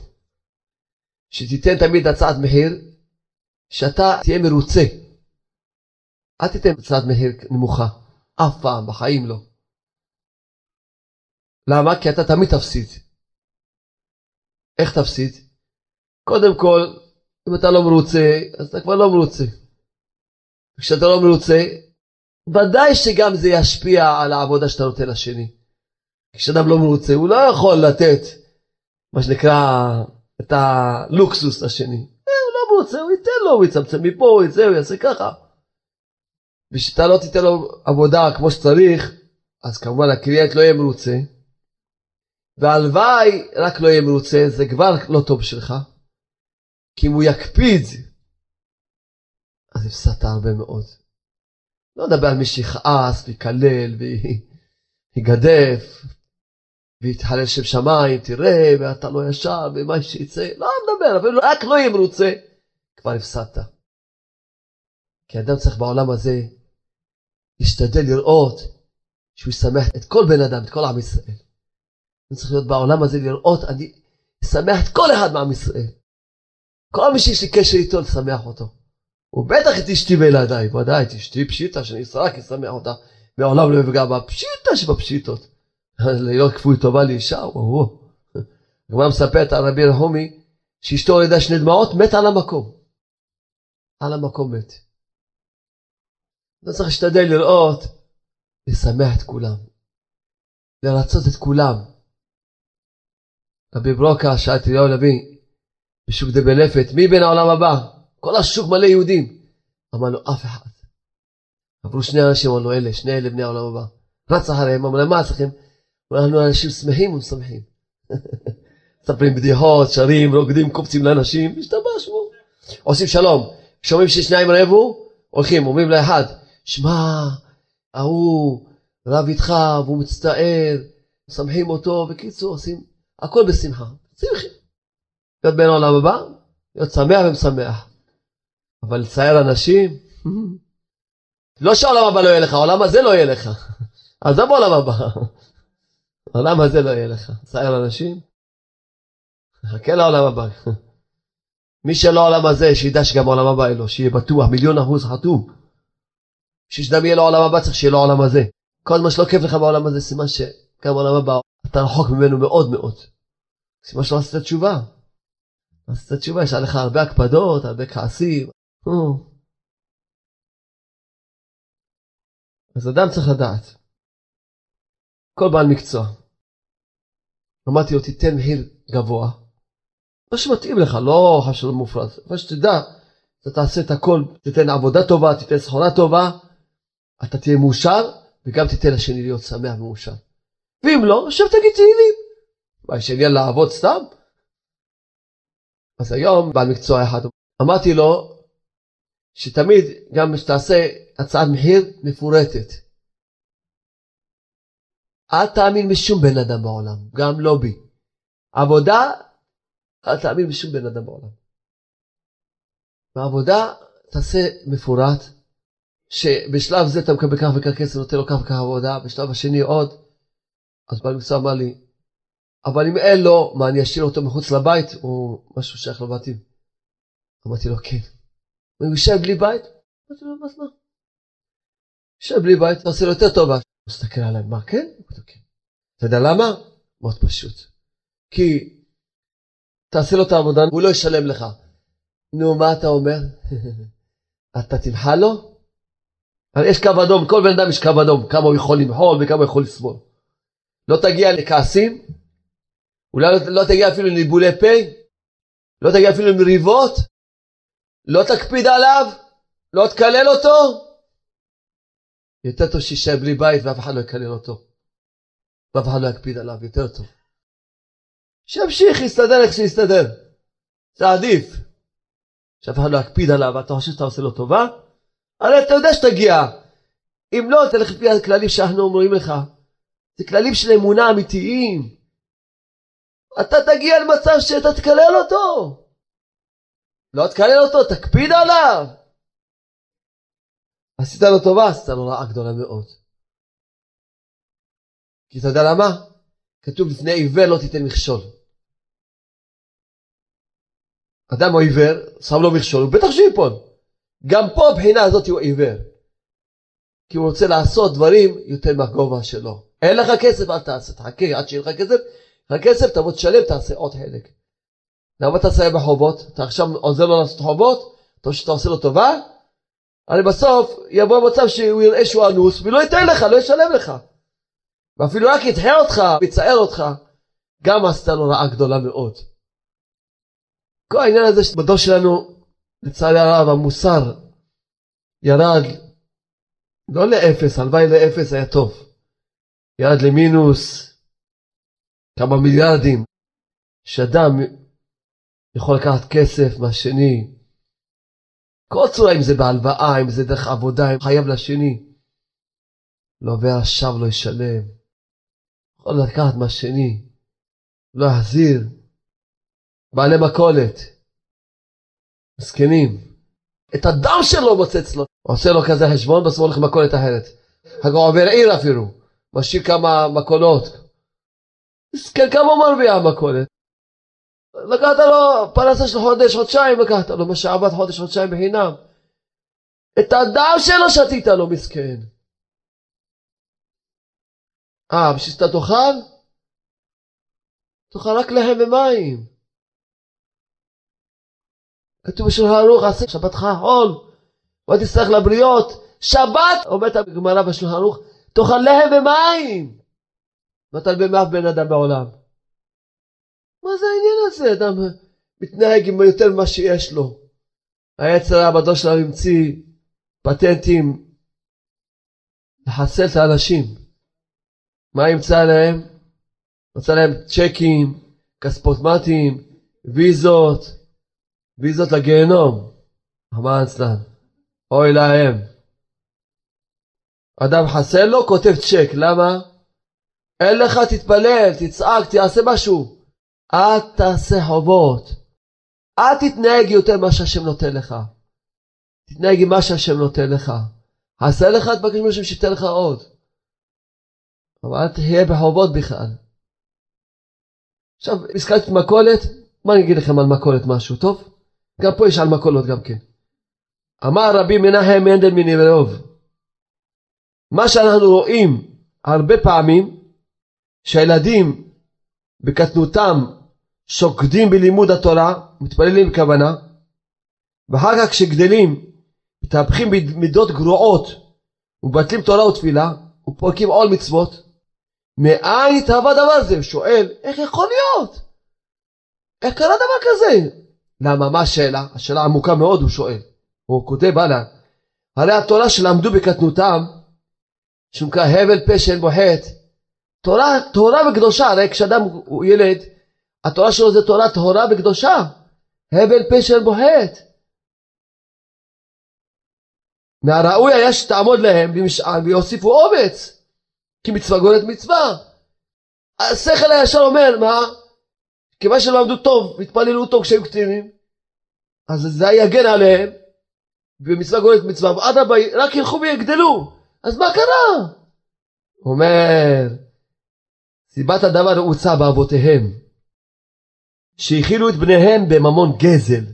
שתיתן תמיד הצעת מחיר, שאתה תהיה מרוצה. אל תיתן הצעת מחיר נמוכה, אף פעם, בחיים לא. למה? כי אתה תמיד תפסיד. איך תפסיד? קודם כל, אם אתה לא מרוצה, אז אתה כבר לא מרוצה. כשאתה לא מרוצה, ודאי שגם זה ישפיע על העבודה שאתה נותן לשני. כשאדם לא מרוצה, הוא לא יכול לתת, מה שנקרא, את הלוקסוס לשני. אה, הוא לא מרוצה, הוא ייתן לו, הוא יצמצם מפה, הוא יצא, הוא יעשה ככה. ושאתה לא תיתן לו עבודה כמו שצריך, אז כמובן הקליינט לא יהיה מרוצה. והלוואי רק לא יהיה מרוצה, זה כבר לא טוב שלך. כי אם הוא יקפיד, אז הפסדת הרבה מאוד. לא נדבר על מי שיכעס ויקלל ויגדף ויתחלל שם שמיים, תראה, ואתה לא ישר, ומה שיצא, לא מדבר, אפילו רק לא יהיה מרוצה, כבר הפסדת. כי אדם צריך בעולם הזה להשתדל לראות שהוא ישמח את כל בן אדם, את כל עם ישראל. אני צריך להיות בעולם הזה לראות, אני אשמח את כל אחד מעם ישראל. כל מי שיש לי קשר איתו, לשמח אותו. ובטח את אשתי וילדיי, ודאי את אשתי פשיטה, שאני רק אשמח אותה, מעולם לא יפגע בה, פשיטה שבפשיטות. להיות כפוי טובה לאישה, וואו. הגמרא מספרת על רבי רחומי, שאשתו הולידה שני דמעות, מת על המקום. על המקום מת. לא צריך להשתדל לראות, לשמח את כולם. לרצות את כולם. רבי ברוקה שאל את אליהו הנביא, בשוק דה בנפת, מי בין העולם הבא? כל השוק מלא יהודים. אמר לו, אף אחד. עברו שני אנשים, אמר לו, אלה, שני אלה בני העולם הבא. רץ אחריהם, אמר להם, מה צריכים? אנחנו אנשים שמחים ומשמחים. מספרים בדיחות, שרים, רוקדים, קופצים לאנשים, השתבשנו. עושים שלום. שומעים ששניים רבו, הולכים, אומרים לאחד, שמע, ההוא רב איתך והוא מצטער, משמחים אותו, בקיצור, עושים הכל בשמחה. שמחים. להיות בין העולם הבא, להיות שמח ומשמח. אבל לצייר אנשים, לא שהעולם הבא לא יהיה לך, העולם הזה לא יהיה לך. עזוב העולם הבא. העולם הזה לא יהיה לך. לצייר אנשים, חכה לעולם הבא. מי שלא עולם הזה, שידע שגם עולם הבא אין לו, שיהיה בטוח, מיליון אחוז חתום. בשביל שאדם יהיה לו עולם הבא, צריך שיהיה לו עולם הזה. כל מה שלא כיף לך בעולם הזה, סימן שגם עולם הבא, אתה רחוק ממנו מאוד מאוד. סימן שלא עשית תשובה. עשית תשובה, יש עליך הרבה הקפדות, הרבה כעסים. אז אדם צריך לדעת. כל בעל מקצוע. אמרתי לו, תיתן מחיר גבוה. מה שמתאים לך, לא חשוב מופרז. אבל שתדע, אתה תעשה את הכל, תיתן עבודה טובה, תיתן סחורה טובה, אתה תהיה מאושר, וגם תיתן לשני להיות שמח ומאושר. ואם לא, עכשיו תגיד תהילים. מה, יש עניין לעבוד סתם? אז היום בעל מקצוע אחד, אמרתי לו, שתמיד, גם שתעשה הצעת מחיר מפורטת. אל תאמין בשום בן אדם בעולם, גם לא בי. עבודה, אל תאמין בשום בן אדם בעולם. בעבודה תעשה מפורט, שבשלב זה אתה מקבל כך וכך כסף, נותן לו כך וכך עבודה, בשלב השני עוד. אז בעל מקצוע אמר לי, אבל אם אין לו, מה אני אשאיר אותו מחוץ לבית, או משהו שייך לבתים? אמרתי לו, כן. הוא יושב בלי בית? אמרתי לו, זה מה? יושב בלי בית, אתה עושה לו יותר טובה. הוא מסתכל עליי, מה כן? כן. אתה יודע למה? מאוד פשוט. כי תעשה לו את העבודה, הוא לא ישלם לך. נו, מה אתה אומר? אתה תמחל לו? הרי יש קו אדום, כל בן אדם יש קו אדום, כמה הוא יכול למחול וכמה הוא יכול לסבול. לא תגיע לכעסים, אולי לא, לא תגיע אפילו לניבולי פה, לא תגיע אפילו למריבות, לא תקפיד עליו, לא תקלל אותו. יותר טוב שישאר בלי בית ואף אחד לא יקלל אותו. ואף אחד לא יקפיד עליו, יותר טוב. שימשיך, יסתדר איך שיסתדר. זה עדיף. שאף אחד לא יקפיד עליו, ואתה חושב שאתה עושה לו טובה? הרי אתה יודע שתגיע. אם לא, תלך לפי הכללים שאנחנו אומרים לך. זה כללים של אמונה אמיתיים. אתה תגיע למצב שאתה תקלל אותו. לא תקלל אותו, תקפיד עליו. עשית לו טובה, עשית לו רעה גדולה מאוד. כי אתה יודע למה? כתוב לפני עיוור לא תיתן מכשול. אדם הוא עיוור, שם לו מכשול, הוא בטח שיפול. גם פה הבחינה הזאת הוא עיוור. כי הוא רוצה לעשות דברים יותר מהגובה שלו. אין לך כסף, אל תעשה, תחכה עד שיהיה לך כסף, לך כסף, תבוא תשלם, תעשה עוד חלק. למה אתה תסיים בחובות? אתה עכשיו עוזר לו לעשות חובות? אתה שאתה עושה לו טובה? הרי בסוף יבוא מצב שהוא יראה שהוא אנוס ולא ייתן לך, לא ישלם לך. ואפילו רק ידחה אותך, יצער אותך, גם עשתה לו רעה גדולה מאוד. כל העניין הזה בדור שלנו, לצערי הרב, המוסר ירד לא לאפס, הלוואי לאפס היה טוב. ירד למינוס כמה מיליארדים, שאדם יכול לקחת כסף מהשני, כל צורה, אם זה בהלוואה, אם זה דרך עבודה, אם חייב לשני. לא, עכשיו לא ישלם. יכול לקחת מהשני, לא יחזיר. בעלי מכולת, מסכנים. את הדם שלו מוצץ לו. עושה לו כזה חשבון, בסוף הולך למכולת אחרת. עובר עיר אפילו, משאיר כמה מכולות. מסכן, כמה מרוויח המכולת? לקחת לו פרנסה של חודש, חודשיים לקחת לו, מה שעבד חודש, חודשיים בחינם. את הדם שלו שתית לו, מסכן. אה, בשביל שאתה תאכל? תאכל רק לחם ומים. כתוב בשולחן ערוך, עשה שבתך חול, ותצטרך לבריות. שבת, אומרת הגמרא בשולחן ערוך, תאכל לחם ומים. ואתה במאף בן אדם בעולם. מה זה העניין הזה? אדם מתנהג עם יותר ממה שיש לו. היצר העבדו שלנו המציא פטנטים לחסל את האנשים. מה ימצא להם? מצא להם צ'קים, כספומטים, ויזות, ויזות לגיהנום. רחמן אצלן. אוי להם. אדם חסר לו, כותב צ'ק, למה? אין לך, תתפלל, תצעק, תעשה משהו. אל תעשה חובות. אל תתנהג יותר ממה שהשם נותן לך. תתנהג עם מה שהשם נותן לך. עשה לך, תבקש מהשם שייתן לך עוד. אבל אל תהיה בחובות בכלל. עכשיו, הזכרתי מכולת, מה אני אגיד לכם על מכולת משהו, טוב? גם פה יש על מקולות גם כן. אמר רבי מנחם מנדל מנברוב, מה שאנחנו רואים הרבה פעמים, שהילדים בקטנותם שוקדים בלימוד התורה, מתפללים בכוונה, ואחר כך כשגדלים, מתהפכים במידות גרועות, ומבטלים תורה ותפילה, ופורקים עול מצוות, מאין התהווה דבר זה? הוא שואל, איך יכול להיות? איך קרה דבר כזה? למה? מה השאלה? השאלה עמוקה מאוד, הוא שואל. הוא כותב הלאה. הרי התורה שלמדו בקטנותם, שנקרא הבל פה שאין בו חטא, תורה, תורה וקדושה, הרי כשאדם הוא ילד, התורה שלו זה תורה טהורה וקדושה. הבל פה שאין בו חטא. מהראוי היה שתעמוד להם במשען ויוסיפו אומץ, כי מצווה גורית מצווה. השכל הישר אומר, מה? כיוון שלא עמדו טוב, והתפללו טוב כשהיו קטינים, אז זה יגן עליהם, ומצווה גורית מצווה, ואדרבה, רק ילכו ויגדלו. אז מה קרה? אומר, סיבת הדבר הוצא באבותיהם, שהכילו את בניהם בממון גזל,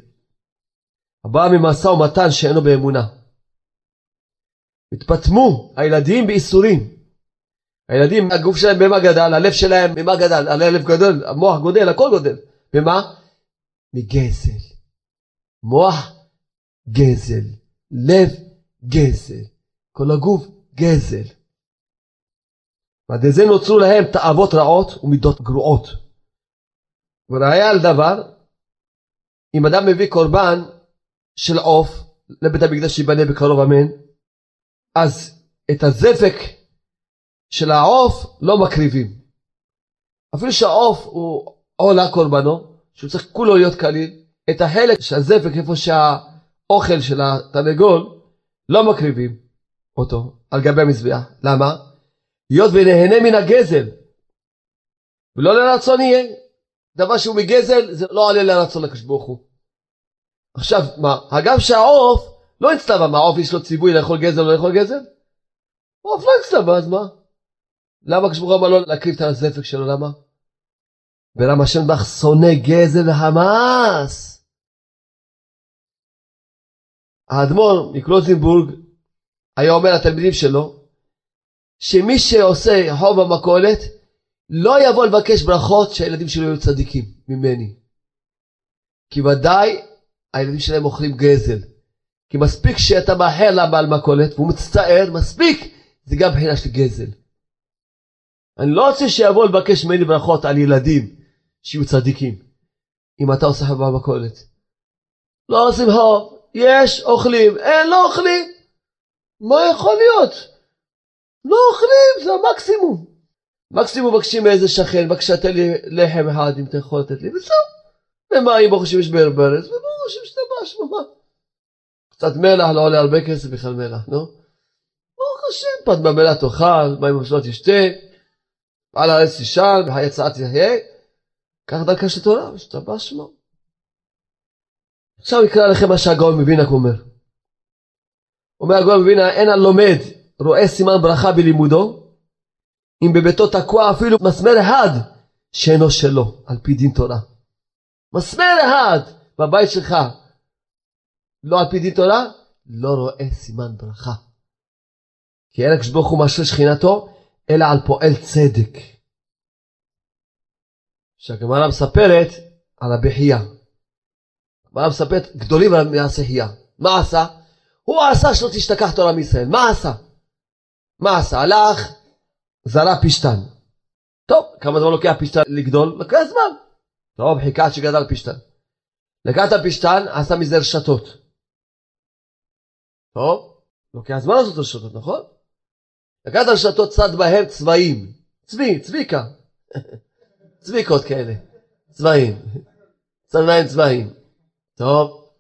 הבא ממשא ומתן שאינו באמונה. התפטמו הילדים באיסורים. הילדים, הגוף שלהם במה גדל? הלב שלהם במה גדל? הלב גדול, המוח גודל, הכל גודל. במה? מגזל. מוח גזל, לב גזל, כל הגוף גזל. ועד זה נוצרו להם תאוות רעות ומידות גרועות. וראיה על דבר, אם אדם מביא קורבן של עוף לבית המקדש שיבנה בקרוב אמן, אז את הזפק של העוף לא מקריבים. אפילו שהעוף הוא עולה קורבנו, שהוא צריך כולו להיות קליל, את החלק של הזפק איפה שהאוכל של התרנגול לא מקריבים אותו על גבי המזבח. למה? היות ונהנה מן הגזל ולא לרצון יהיה. דבר שהוא מגזל זה לא עולה לרצון לקדוש ברוך הוא. עכשיו מה, הגם שהעוף לא הצטווה, מה העוף יש לו ציווי לאכול גזל או לא לאכול גזל? העוף לא הצטווה, אז מה? למה קדוש ברוך הוא אמר לא להקריב את הזפק שלו, למה? ולמה השם בך שונא גזל וחמאס. האדמו"ר מקלוזנבורג היה אומר לתלמידים שלו שמי שעושה חוב המכולת לא יבוא לבקש ברכות שהילדים שלו יהיו צדיקים ממני. כי ודאי הילדים שלהם אוכלים גזל. כי מספיק שאתה מאחר לבעל מכולת והוא מצטער, מספיק, זה גם בחינה של גזל. אני לא רוצה שיבוא לבקש ממני ברכות על ילדים שיהיו צדיקים. אם אתה עושה חוב במכולת. לא עושים חוב, יש אוכלים, אין לא אוכלים. מה יכול להיות? לא אוכלים, זה המקסימום. מקסימום מבקשים מאיזה שכן, בבקשה תן לי לחם אחד אם אתה יכול לתת לי, וזהו. ומים ברוך השם יש ברברס, וברוך השם שתבש, מה? קצת מלח לא עולה הרבה כסף בכלל מלח, נו? ברוך השם, פת במלח תאכל, מים במשלות תשתה, על הארץ תשאל, בחיי צעת תחיה, קח דרכה של תורה, ושתבש שמו. עכשיו יקרא לכם מה שהגאון מבינה אומר. אומר הגאון מבינה, אין הלומד רואה סימן ברכה בלימודו, אם בביתו תקוע אפילו מסמר אחד שאינו שלו, על פי דין תורה. מסמר אחד בבית שלך, לא על פי דין תורה, לא רואה סימן ברכה. כי אין הקדוש ברוך הוא משרה שכינתו, אלא על פועל צדק. שהגמרא מספרת על הבחייה. הגמרא מספרת גדולים חייה. מה עשה? הוא עשה שלא תשתכח תורה מישראל. מה עשה? מה עשה? הלך, זרע פשתן. טוב, כמה זמן לוקח פשתן לגדול? לוקח זמן. טוב, חיכה עד שגדל פשתן. לקח את הפשתן, עשה מזה רשתות. טוב, לוקח זמן לעשות רשתות, נכון? לקח את הרשתות, צד בהם צבעים. צבי, צביקה. צביקות כאלה. צבעים. צד בהם צבעים. טוב,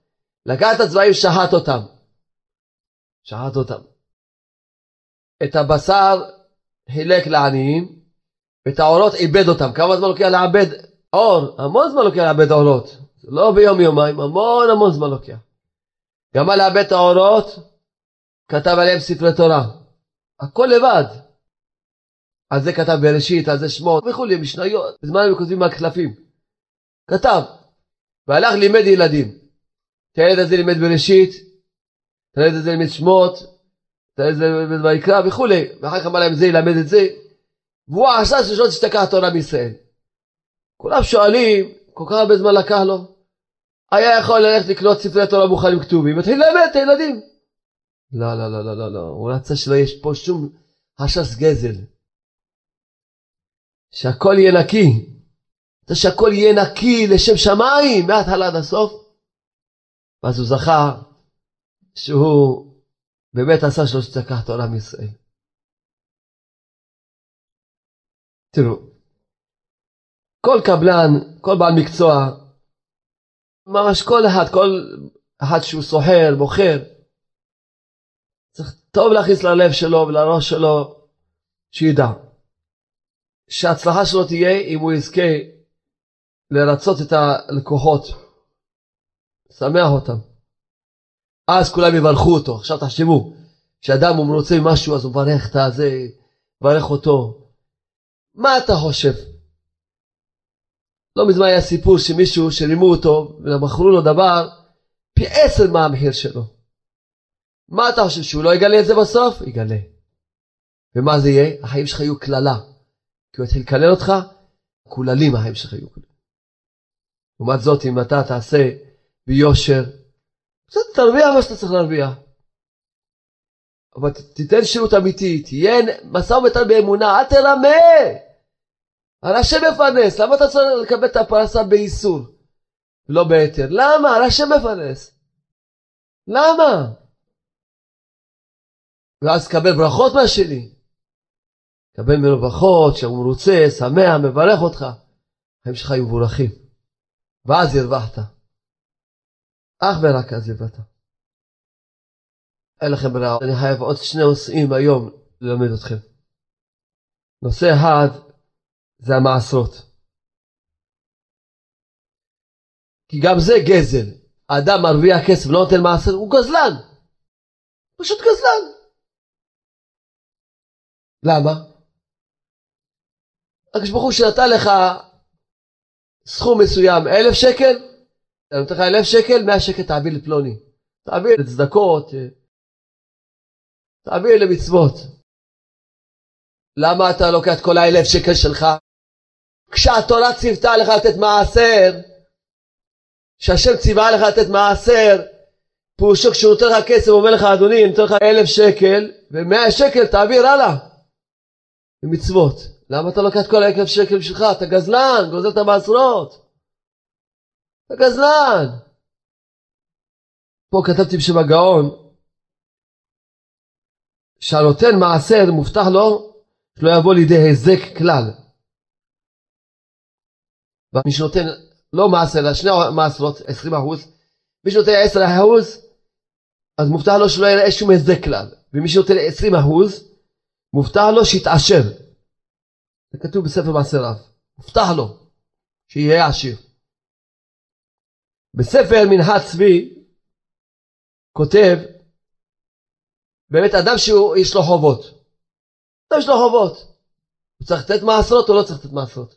לקח את הצבעים, שחט אותם. שחט אותם. את הבשר חילק לעניים, ואת העורות איבד אותם. כמה זמן לוקח לעבד עור? המון זמן לוקח לעבד עורות. לא ביום יומיים, המון המון זמן לוקח. גמר לעבד את העורות, כתב עליהם ספרי תורה. הכל לבד. על זה כתב בראשית, על זה שמות וכולי, משניות. בזמן הם כותבים מהקלפים. כתב. והלך לימד ילדים. את הילד הזה לימד בראשית, את הילד הזה לימד שמות, את לימד ויקרא וכולי, ואחר כך אמר להם זה ילמד את זה, והוא החשש שלא תשתכח התורה מישראל. כולם שואלים, כל כך הרבה זמן לקח לו, היה יכול ללכת לקנות ספרי תורה מוכנים כתובים, התחיל ללמד את הילדים. לא, לא, לא, לא, לא, לא, הוא רצה שלא יש פה שום חשש גזל. שהכל יהיה נקי. רוצה שהכל יהיה נקי לשם שמיים מההתחלה עד הסוף. ואז הוא זכה שהוא באמת עשה שלוש צדקה תורה מישראל. תראו, כל קבלן, כל בעל מקצוע, ממש כל אחד, כל אחד שהוא סוחר, מוכר, צריך טוב להכניס ללב שלו ולראש שלו, שידע שההצלחה שלו תהיה אם הוא יזכה לרצות את הלקוחות, שמח אותם. אז כולם יברכו אותו. עכשיו תחשבו, כשאדם הוא מרוצה ממשהו אז הוא מברך את הזה, מברך אותו. מה אתה חושב? לא מזמן היה סיפור שמישהו שרימו אותו ומכרו לו דבר פי עשר מה המחיר שלו. מה אתה חושב, שהוא לא יגלה את זה בסוף? יגלה. ומה זה יהיה? החיים שלך יהיו קללה. כי הוא יתחיל לקלל אותך, קוללים החיים שלך יהיו קללה. לעומת זאת, אם אתה תעשה ביושר, קצת תרוויח מה שאתה צריך להרוויח. אבל תיתן שירות אמיתי, תהיה משא ומתן באמונה, אל תרמה. על השם מפרנס, למה אתה צריך לקבל את הפרנסה באיסור? לא בהיתר. למה? על השם מפרנס. למה? ואז קבל ברכות מהשני. קבל ממנו ברכות, שהוא מרוצה, שמח, מברך אותך. החיים שלך יהיו מבורכים. ואז הרווחת. אך ורק הרווחת. אין לכם ברירה, אני חייב עוד שני נושאים היום ללמד אתכם. נושא אחד זה המעשרות. כי גם זה גזל. האדם מרוויח כסף ולא נותן מעשר, הוא גזלן. פשוט גזלן. למה? ברוך הוא שנתן לך סכום מסוים, אלף שקל, אני נותן לך אלף שקל, מאה שקל תעביר לפלוני. תעביר לצדקות, תעביר למצוות. למה אתה לוקח את כל האלף שקל שלך? כשהתורה ציוותה לך לתת מעשר, כשהשם ציווה לך לתת מעשר, פירושו כשהוא נותן לך כסף, הוא אומר לך, אדוני, אני נותן לך אלף שקל, ומאה שקל תעביר הלאה. במצוות. למה אתה לוקח את כל האלף שקל בשבילך? אתה גזלן, גוזל את המעשרות. אתה גזלן. פה כתבתי בשם הגאון, שהנותן מעשר מובטח לו שלא יבוא לידי היזק כלל. ומי שנותן לא מעשר, אלא שני מעשרות, 20 אחוז, מי שנותן 10 אחוז, אז מובטח לו שלא יראה שום היזק כלל. ומי שנותן 20 אחוז, מובטח לו שיתעשר. זה כתוב בספר מעשריו. מובטח לו שיהיה עשיר. בספר מנהג צבי כותב באמת אדם שיש לו חובות. אדם יש לו חובות. הוא צריך לתת מעשרות או לא צריך לתת מעשרות?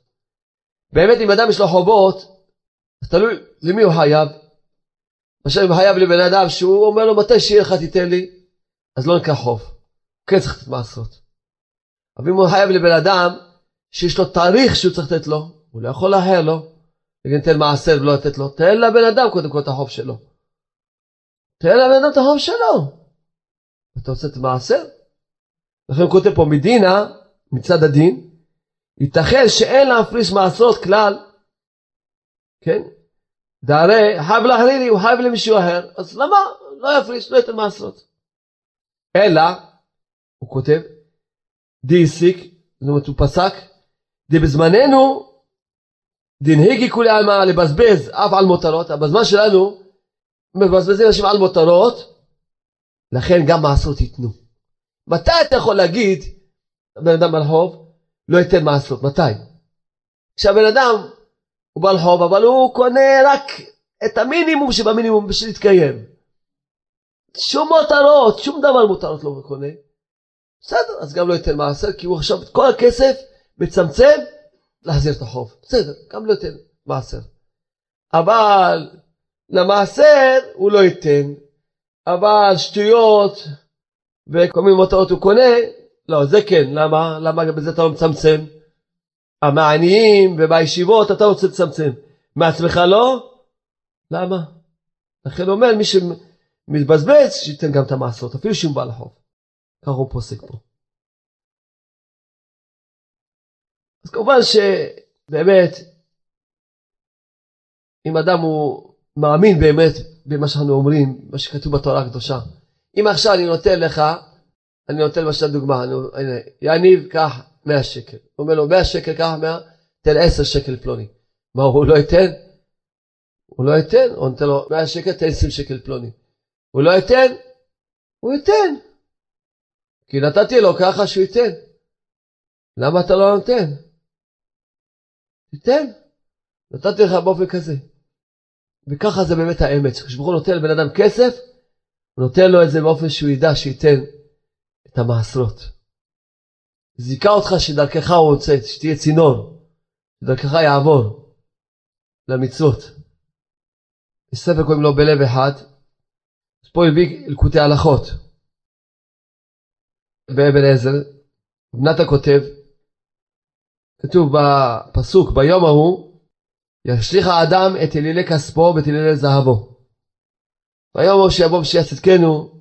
באמת אם אדם יש לו חובות, אז תלוי למי הוא חייב. למשל אם הוא חייב לבן אדם שהוא אומר לו מתי שיהיה לך תיתן לי, אז לא נקרא חוב. כן צריך לתת מעשרות. אבל אם הוא חייב לבן אדם שיש לו תאריך שהוא צריך לתת לו, הוא לא יכול לאחר לו, נגיד תן מעשר ולא לתת לו, תן לבן אדם קודם כל את החוב שלו. תן לבן אדם את החוב שלו. אתה רוצה את המעשר? לכן הוא כותב פה מדינה, מצד הדין, ייתכן שאין להפריש מעשרות כלל, כן? דהרי חייב להחרירי, הוא חייב למישהו אחר, אז למה? לא יפריש, לא ייתן מעשרות. אלא, הוא כותב, די הסיק, זאת אומרת הוא פסק, די בזמננו, דנהיגי כולי עלמא לבזבז אף על מותרות, בזמן שלנו מבזבזים אנשים על מותרות, לכן גם מעשרות ייתנו. מתי אתה יכול להגיד, בן אדם על חוב, לא ייתן מעשרות? מתי? כשהבן אדם הוא בעל חוב, אבל הוא קונה רק את המינימום שבמינימום בשביל להתקיים. שום מותרות, שום דבר מותרות לא קונה. בסדר, אז גם לא ייתן מעשר, כי הוא עכשיו את כל הכסף מצמצם להחזיר את החוב. בסדר, גם לא ייתן מעשר. אבל למעשר הוא לא ייתן, אבל שטויות וכל מיני מותרות הוא קונה, לא, זה כן, למה? למה בזה אתה לא מצמצם? המעניים ובישיבות אתה רוצה לצמצם, מעצמך לא? למה? לכן אומר, מי שמתבזבז, שייתן גם את המעשרות, אפילו שהוא בא לחוב. ככה הוא פוסק פה. אז כמובן שבאמת, אם אדם הוא מאמין באמת במה שאנחנו אומרים, מה שכתוב בתורה הקדושה, אם עכשיו אני נותן לך, אני נותן למשל דוגמה, אני, יניב, קח 100 שקל. הוא אומר לו, 100 שקל, קח 100, תן 10 שקל פלוני. מה, הוא לא ייתן? הוא לא ייתן, הוא נותן לו 100 שקל, תן 20 שקל פלוני. הוא לא ייתן? הוא ייתן. כי נתתי לו ככה שהוא ייתן. למה אתה לא נותן? תיתן. נתתי לך באופן כזה. וככה זה באמת האמת. כשברוך הוא נותן לבן אדם כסף, הוא נותן לו את זה באופן שהוא ידע שייתן את המעשרות. זיכה אותך שדרכך הוא רוצה, שתהיה צינור, שדרכך יעבור למצוות. יש ספר קוראים לו בלב אחד, אז פה הביא אלקוטי הלכות. באבן עזר, בנתה כותב, כתוב בפסוק, ביום ההוא, ישליך האדם את אלילי כספו ואת אלילי זהבו. ביום ההוא שיבוא משיח צדקנו,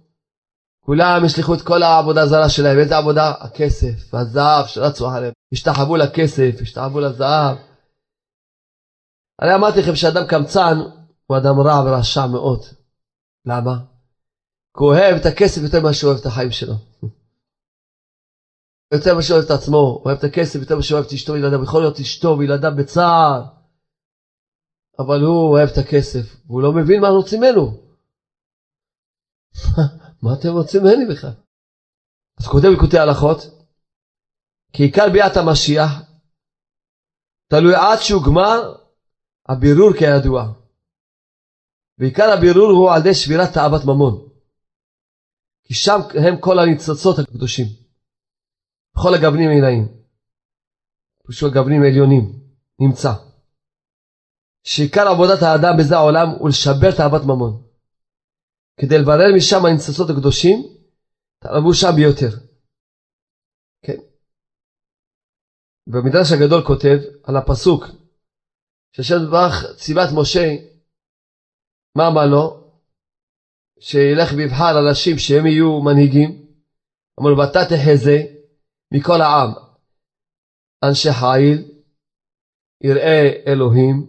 כולם ישליכו את כל העבודה הזרה שלהם. איזה עבודה? הכסף והזהב שרצו אחריהם. השתחוו לכסף, השתחוו לזהב. אני אמרתי לכם שאדם קמצן הוא אדם רע ורשע מאוד. למה? כי הוא אוהב את הכסף יותר ממה שהוא אוהב את החיים שלו. יותר ממה שהוא אוהב את עצמו, אוהב את הכסף יותר ממה שהוא אוהב את אשתו וילדיו. יכול להיות אשתו וילדיו בצער, אבל הוא אוהב את הכסף, והוא לא מבין מה רוצים ממנו. מה אתם רוצים ממני בכלל? אז כותב לקוטי הלכות, כי עיקר ביאת המשיח תלוי עד שהוא גמר הבירור כידוע. ועיקר הבירור הוא על ידי שבירת תאוות ממון. כי שם הם כל הניצוצות הקדושים. בכל הגוונים העילאים. פשוט הגוונים העליונים. נמצא. שעיקר עבודת האדם בזה העולם הוא לשבר תאוות ממון. כדי לברר משם הניצוצות הקדושים, תערבו שם ביותר. כן. במדרש הגדול כותב על הפסוק שהשם דברך ציוות משה, מה אמר לו? שילך ויבחר אנשים שהם יהיו מנהיגים. אמר לו, ואתה תחזה מכל העם אנשי חיל, יראי אלוהים,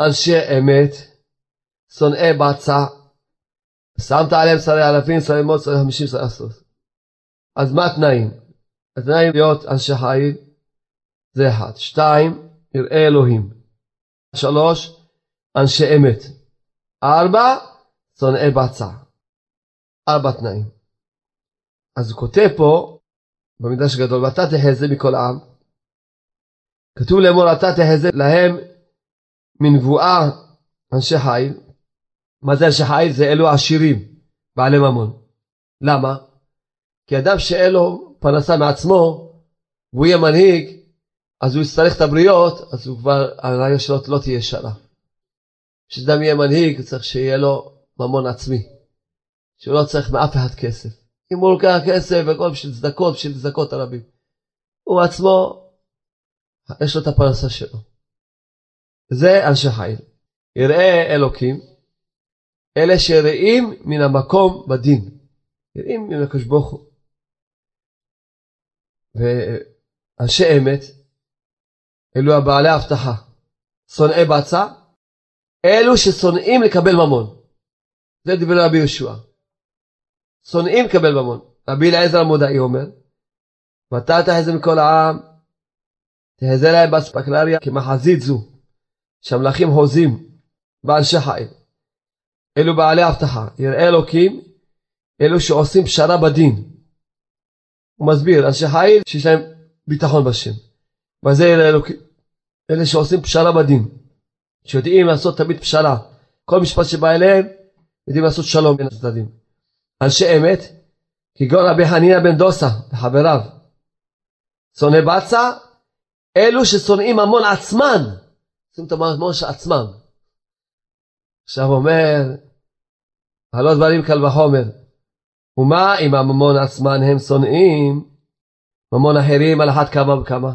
אנשי אמת, שונאי בצע, שמת עליהם שרי אלפים, שרי מאות, שרי חמישים, שרי עשרות. אז מה התנאים? התנאים להיות אנשי חיל זה אחד. שתיים, יראי אלוהים. שלוש, אנשי אמת. ארבע, שונאי בצע. ארבע תנאים. אז הוא כותב פה, במדרש הגדול, ואתה תחזה מכל העם. כתוב לאמור, אתה תחזה להם מנבואה אנשי חיל, מה זה אנשי חיל? זה אלו עשירים, בעלי ממון. למה? כי אדם שאין לו פרנסה מעצמו, והוא יהיה מנהיג, אז הוא יצטרך את הבריות, אז הוא כבר, הראיה שלו לא תהיה ישרה. כשאדם יהיה מנהיג, צריך שיהיה לו ממון עצמי. שהוא לא צריך מאף אחד כסף. אם הוא לוקח כסף וכל בשביל צדקות, בשביל צדקות הרבים. הוא עצמו, יש לו את הפרנסה שלו. זה אנשי חיל. יראה אלוקים, אלה שראים מן המקום בדין. יראים מן הקדוש ברוך הוא. ואנשי אמת, אלו הבעלי הבטחה. שונאי בצע, אלו ששונאים לקבל ממון. זה דברי רבי יהושע. שונאים לקבל ממון. רבי אליעזר המודעי אומר, ואתה תחזה מכל העם, תחזה להם באספקלריה כמחזית זו, שהמלאכים הוזים באנשי חיל. אלו בעלי הבטחה, יראה אלוקים, אלו שעושים פשרה בדין. הוא מסביר, אנשי חיל שיש להם ביטחון בשם. וזה יראה אלוקים, אלה שעושים פשרה בדין, שיודעים לעשות תמיד פשרה. כל משפט שבא אליהם, יודעים לעשות שלום בין הצדדים. אנשי אמת, כגון רבי חנינא בן דוסה וחבריו. שונאי בצע, אלו ששונאים ממון עצמן, עושים את הממון של עצמם. עכשיו אומר, הלא דברים קל וחומר. ומה אם הממון עצמן הם שונאים ממון אחרים על אחת כמה וכמה?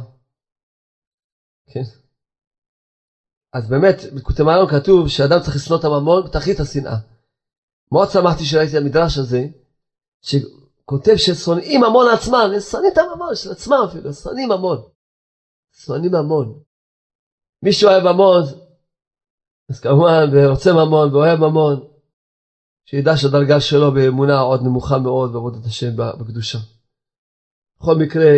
כן. אז באמת, בקוטי מלון כתוב שאדם צריך לשנוא את הממון בתכלית השנאה. מאוד שמחתי שראיתי את המדרש הזה, שכותב ששונאים ממון עצמן, הם שונאים את הממון של עצמם אפילו, שונאים ממון. שונאים ממון. מי שאוהב ממון, אז כמובן, ורוצה ממון ואוהב ממון, שידע שהדרגה שלו באמונה עוד נמוכה מאוד בעבודת השם בקדושה. בכל מקרה,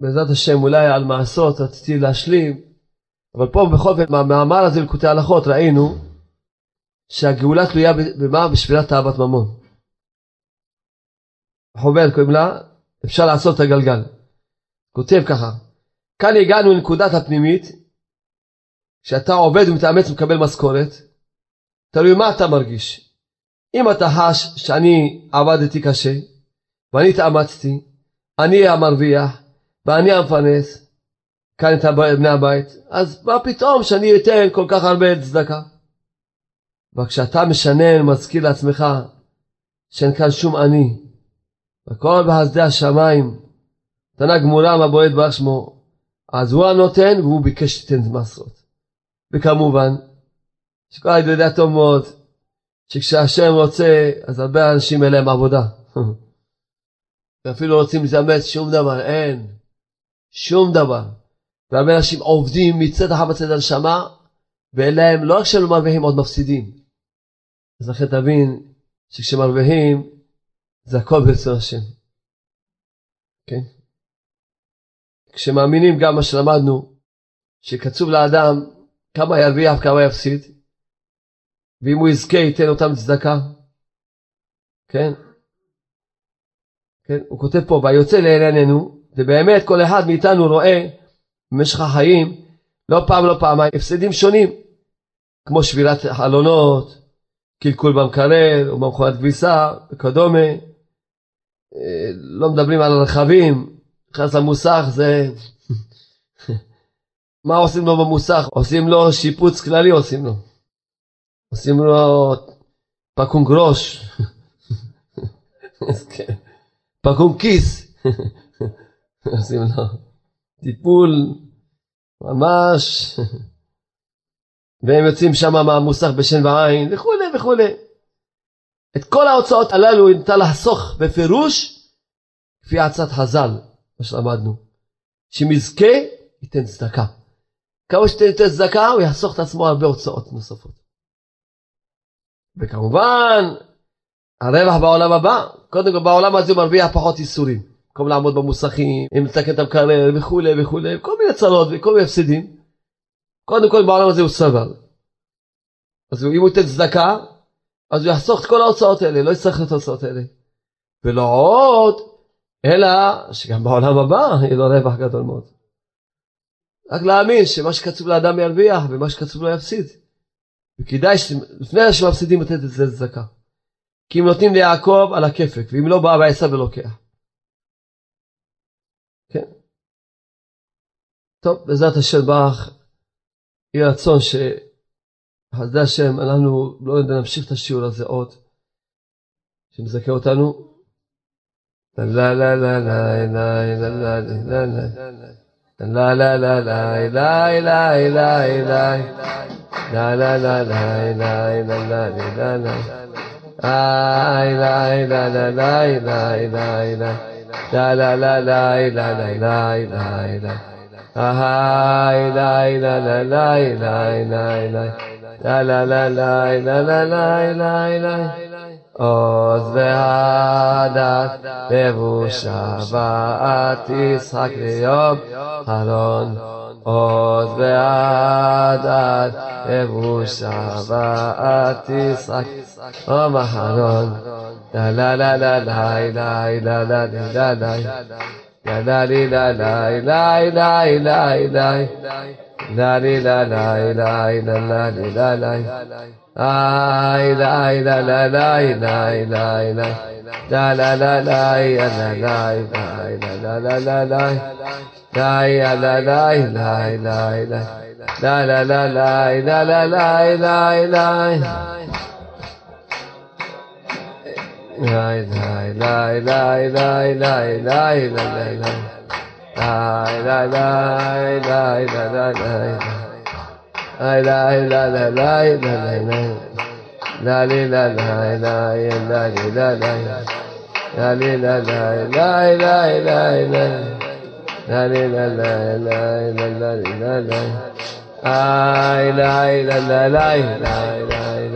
בעזרת השם אולי על מעשות רציתי להשלים, אבל פה בכל זאת מהמאמר הזה לקוטי הלכות ראינו שהגאולה תלויה במה? בשבילת אהבת ממון. חובל קוראים לה, אפשר לעשות את הגלגל. כותב ככה, כאן הגענו לנקודת הפנימית, כשאתה עובד ומתאמץ ומקבל משכורת, תלוי מה אתה מרגיש. אם אתה חש שאני עבדתי קשה, ואני התאמצתי, אני המרוויח, ואני המפרנס, כאן את בני הבית, אז מה פתאום שאני אתן כל כך הרבה צדקה? וכשאתה משנן, מזכיר לעצמך שאין כאן שום אני, וכל בחסדי השמיים, תנא גמורה מה בועט בר שמו, אז הוא הנותן והוא ביקש שתיתן מסרות. וכמובן, שכל אחד יודע טוב מאוד, שכשהשם רוצה, אז הרבה אנשים אין להם עבודה. ואפילו רוצים להתאמץ, שום דבר, אין. שום דבר. והרבה אנשים עובדים מצד אחד בצד הנשמה, ואין להם, לא רק שלא מרוויחים, עוד מפסידים. אז לכן תבין שכשמרוויחים, זה הכל ברצון השם. כן? כשמאמינים גם מה שלמדנו, שקצוב לאדם כמה ירוויח וכמה יפסיד, ואם הוא יזכה ייתן אותם צדקה, כן? כן? הוא כותב פה, ויוצא לענייננו, ובאמת כל אחד מאיתנו רואה במשך החיים, לא פעם לא פעמיים, הפסדים שונים, כמו שבירת חלונות, קלקול במקרר או במכונת כביסה וכדומה. אה, לא מדברים על הרכבים, נכנס למוסך זה... מה עושים לו במוסך? עושים לו שיפוץ כללי עושים לו. עושים לו פקום גרוש. פקום כיס. עושים לו טיפול ממש. והם יוצאים שם מהמוסך בשן ועין וכולי וכולי. את כל ההוצאות הללו ניתן לחסוך בפירוש כפי עצת חז"ל, מה שלמדנו. שמזכה ייתן צדקה. כמה שתיתן צדקה הוא יחסוך את עצמו הרבה הוצאות נוספות. וכמובן הרווח בעולם הבא, קודם כל בעולם הזה הוא מרוויח פחות ייסורים. במקום לעמוד במוסכים, אם לתקן את המקרר וכולי וכולי, כל מיני צרות וכל מיני הפסדים. קודם כל בעולם הזה הוא סבל. אז אם הוא ייתן צדקה, אז הוא יחסוך את כל ההוצאות האלה, לא יצטרך את ההוצאות האלה. ולא עוד, אלא שגם בעולם הבא יהיה לו רווח גדול מאוד. רק להאמין שמה שקצוב לאדם ירוויח ומה שקצוב לו יפסיד. וכדאי שלפני שמפסידים לתת את זה לצדקה. כי אם נותנים ליעקב על הכיפק, ואם לא בא בעשו ולוקח. כן. טוב, בעזרת השם ברך, יהי רצון שחסדי השם, אנחנו לא יודע להמשיך את השיעור הזה עוד, שמזכה אותנו. La la la ay la la la la la la la la la la la la la la la la עוז והדת לבושה ואת ישחק ליום חלון עוז והדת לבושה ואת ישחק יום החלון לה לה לה לה לה לה לה לה לה לה La la la la la la la la la la la la la la la Ay la la la la la la la la la la la la la la la la la la ya la la la la la la la la la la la la la la la La la la la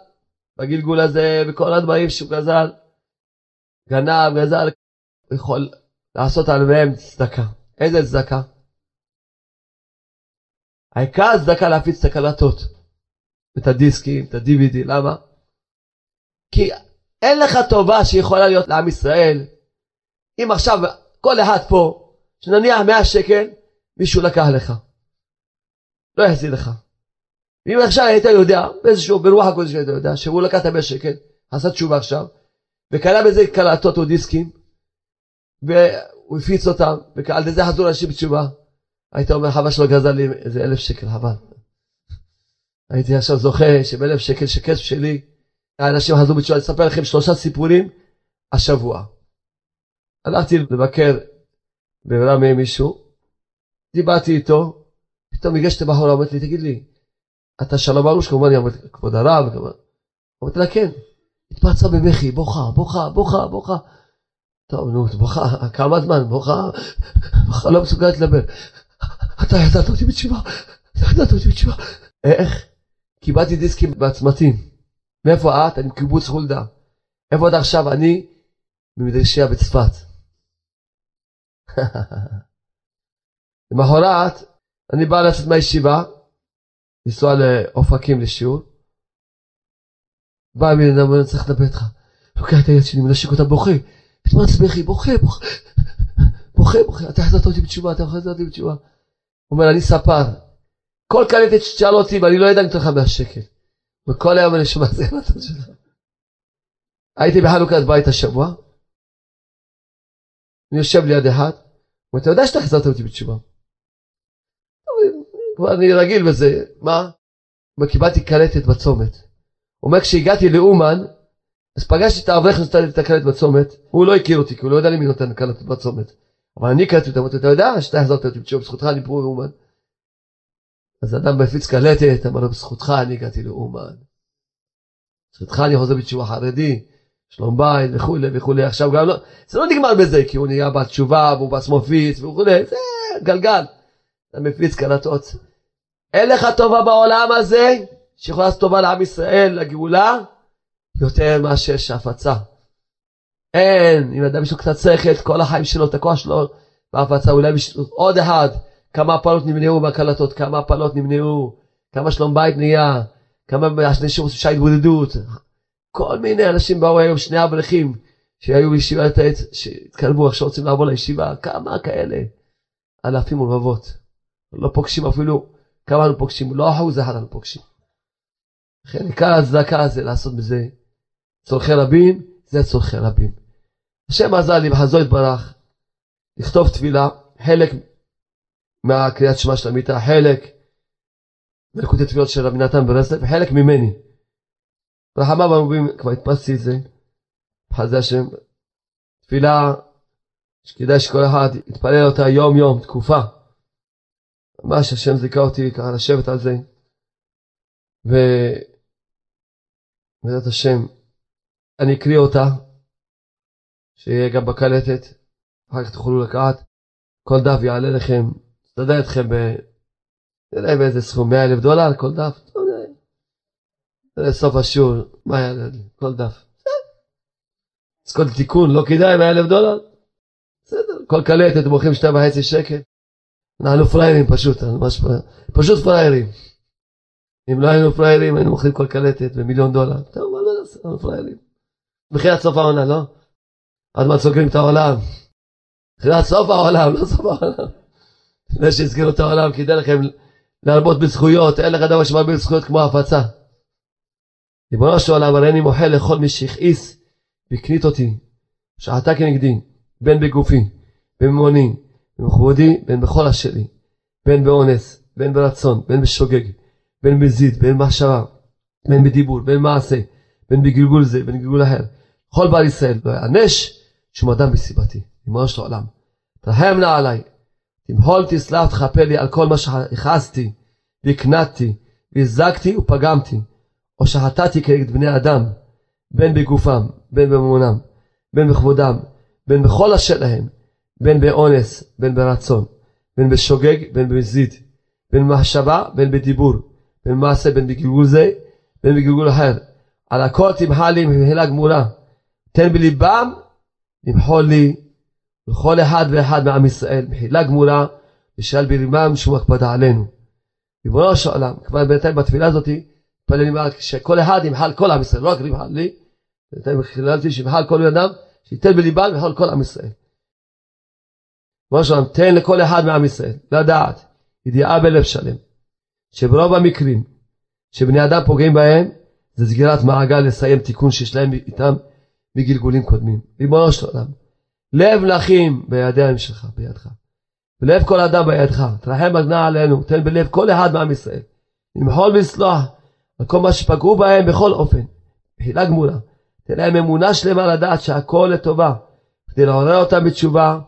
בגלגול הזה, וכל הדברים שהוא גזל, גנב, גזל, יכול לעשות עליהם צדקה. איזה צדקה? העיקר הצדקה להפיץ את הקלטות, את הדיסקים, את ה-DVD, למה? כי אין לך טובה שיכולה להיות לעם ישראל, אם עכשיו כל אחד פה, שנניח 100 שקל, מישהו לקח לך, לא יחזיר לך. ואם עכשיו היית יודע, באיזשהו, ברוח הקודש היית יודע, שהוא לקח את ה-100 שקל, עשה תשובה עכשיו, וקנה בזה קלטות או דיסקים, והוא הפיץ אותם, ועל ידי זה חזרו אנשים בתשובה. היית אומר, חבל שלא גזל לי איזה אלף שקל, חבל. הייתי עכשיו זוכה שבאלף שקל שכסף שלי, האנשים חזרו בתשובה. אני אספר לכם שלושה סיפורים השבוע. הלכתי לבקר ברמי מישהו, דיברתי איתו, פתאום הגשתי בחורה, אמרתי לי, תגיד לי, אתה שלום ארוש? כמובן, כבוד הרב, אמרתי לה, כן. התפרצה בבכי, בוכה, בוכה, בוכה, בוכה. טוב, נו, בוכה, כמה זמן, בוכה, בוכה, לא מסוגלת לדבר. אתה ידעת אותי בתשובה, אתה ידעת אותי בתשובה. איך? קיבלתי דיסקים בעצמתים. מאיפה את? אני מקיבוץ חולדה. איפה את עכשיו? אני ממדרשיה בצפת. למחרת, אני בא לצאת מהישיבה, לנסוע לאופקים לשיעור. בא בן אדם, אני צריך לדבר איתך. לוקח את היד שלי, מנשק אותה, בוכה. מתמרץ בכי, בוכה, בוכה, בוכה, בוכה, אתה החזרת אותי בתשובה, אתה החזרת אותי בתשובה. אומר, אני ספר, כל קלטת שתשאל אותי, ואני לא יודע אם לך 100 שקל. וכל היום אני שומע זה הנתון שלך. הייתי בחנוכת בית השבוע, אני יושב ליד אחד, הוא אומר, אתה יודע שאתה החזרת אותי בתשובה. אני רגיל בזה, מה? קיבלתי קלטת בצומת. הוא אומר, כשהגעתי לאומן, אז פגשתי את האברך שנתן לי את הקלט בצומת, הוא לא הכיר אותי, כי הוא לא יודע למי נותן קלט בצומת. אבל אני קלטתי אותה, אתה יודע שאתה החזרת אותי בתשובה, בזכותך אני פה לאומן. אז אדם מפיץ קלטת, אמר לו, בזכותך אני הגעתי לאומן. בזכותך אני חוזר בתשובה חרדי, שלום בית וכולי וכולי. עכשיו גם לא, זה לא נגמר בזה, כי הוא נהיה בעל תשובה, והוא בעצמו מפיץ וכולי, זה גלגל. אתה מפיץ קלטות. אין לך טובה בעולם הזה, שיכולה לעשות טובה לעם ישראל, לגאולה, יותר מאשר שהפצה. אין, אם אדם יש לו קצת שכל, כל החיים שלו, את הכוח שלו בהפצה, אולי יש עוד אחד, כמה הפלות נמנעו בהקלטות, כמה הפלות נמנעו, כמה שלום בית נהיה, כמה אנשים עושים שעה התבודדות. כל מיני אנשים באו היום, שני אברכים שהיו בישיבת העץ, שהתקרבו עכשיו רוצים לעבור לישיבה, כמה כאלה, אלפים ורבבות. לא פוגשים אפילו, כמה אנו פוגשים, לא אחוז אחד אנו פוגשים. לכן עיקר הצדקה זה לעשות בזה צורכי רבים, זה צורכי רבים. השם עזר לי בחזור יתברך לכתוב תפילה, חלק מהקריאת שמע של המיטה, חלק מלקוטי תפילות של רבי נתן ברסלב, וחלק ממני. רחמה במובים, כבר הדפסתי את זה, בחזה השם, תפילה שכדאי שכל אחד יתפלל אותה יום יום, תקופה. ממש השם זיכה אותי ככה לשבת על זה. ובעזרת השם, אני אקריא אותה, שיהיה גם בקלטת, אחר כך תוכלו לקחת, כל דף יעלה לכם, תסתדר אתכם נראה באיזה סכום, 100 אלף דולר כל דף, סוף השיעור, מה היה לי, כל דף. אז כל תיקון לא כדאי 100 אלף דולר? בסדר, כל קלטת מוכרים שתי וחצי שקל. אנחנו פראיירים פשוט, פשוט פראיירים. אם לא היינו פראיירים היינו מוכרים כל קלטת במיליון דולר. טוב, מה לא נעשה, אנחנו פראיירים. מכירת סוף העונה, לא? עד מה סוגרים את העולם. מכירת סוף העולם, לא סוף העולם. לפני שהזכירו את העולם, כדאי לכם להרבות בזכויות, אין לך דבר שמרבה בזכויות כמו הפצה. ריבונו של עולם, הרי אני מוחל לכל מי שהכעיס והקנית אותי, שעתה כנגדי, בין בגופי, בממוני, במכבודי, בין בכל אשר לי, בין באונס, בין ברצון, בין בשוגג, בין בזיד, בין במחשבה, בין בדיבור, בין מעשה, בין בגלגול זה, בין בגלגול אחר. כל בעל ישראל לא יענש שום אדם בסיבתי, ריבונו של עולם. תרחם נא עליי, תמהול תסלח תכפה לי על כל מה שהכעסתי, והקנדתי, והזקתי ופגמתי, או שחטאתי כנגד בני אדם, בין בגופם, בין בממונם, בין בכבודם, בין בכל אשר להם, בין באונס, בין ברצון, בין בשוגג, בין במזיד, בין במחשבה, בין בדיבור, בין במעשה, בין בגלגול זה, בין בגלגול אחר. על הכל תמחה לי במחילה גמורה. תן בליבם למחול לי לכל אחד ואחד מעם ישראל, מחילה גמורה, ושאל בליבם שום הקפדה עלינו. ריבונו של עולם, כבר בינתיים בתפילה הזאתי, מתפללים שכל אחד ימחל כל עם ישראל, לא רק ימחל לי, בינתיים חיללתי שימחל כל אדם, שייתן בליבם וימחל כל עם ישראל. ריבונו של עולם, תן לכל אחד מעם ישראל לדעת, ידיעה בלב שלם, שברוב המקרים שבני אדם פוגעים בהם, זה סגירת מעגל לסיים תיקון שיש להם איתם מגלגולים קודמים. ריבונו של עולם, לב נחים בידיים שלך, בידך. ולב כל אדם בידך, תרחם הגנה עלינו, תן בלב כל אחד מעם ישראל. למחול ולסלוח על כל מה שפגעו בהם בכל אופן. מחילה גמולה. תן להם אמונה שלמה לדעת שהכל לטובה, כדי לעורר אותם בתשובה,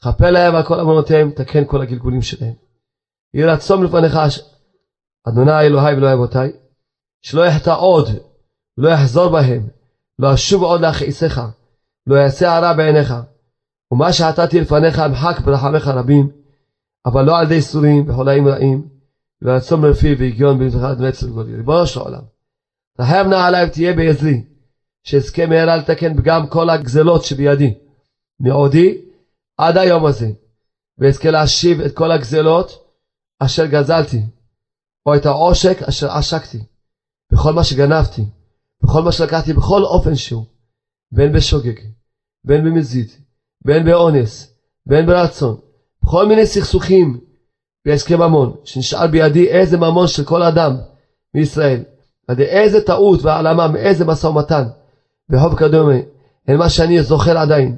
כפר להם על כל אמונותיהם, תקן כל הגלגולים שלהם. יהי רצון לפניך, אדוני אלוהי ואלוהי אבותיי, שלא יחטא עוד, ולא יחזור בהם, לא אשוב עוד להכעיסך, לא יעשה הרע בעיניך. ומה שעתתי לפניך אמחק ברחמך רבים, אבל לא על ידי סורים וחולאים רעים, ורצון מרפי והגיון בנבחרת נצר וגולי. ריבונו של עולם, רחם נא עליי ותהיה בעזרי, שאזכה מהרה לתקן גם כל הגזלות שבידי, מעודי עד היום הזה, ואזכה להשיב את כל הגזלות אשר גזלתי, או את העושק אשר עשקתי, בכל מה שגנבתי, בכל מה שלקחתי בכל אופן שהוא, בין בשוגג, בין במזיד, בין באונס, בין ברצון, בכל מיני סכסוכים בהסכם ממון, שנשאר בידי איזה ממון של כל אדם מישראל, ידי איזה טעות והעלמה מאיזה משא ומתן, וחוב כדומה, אין מה שאני זוכר עדיין,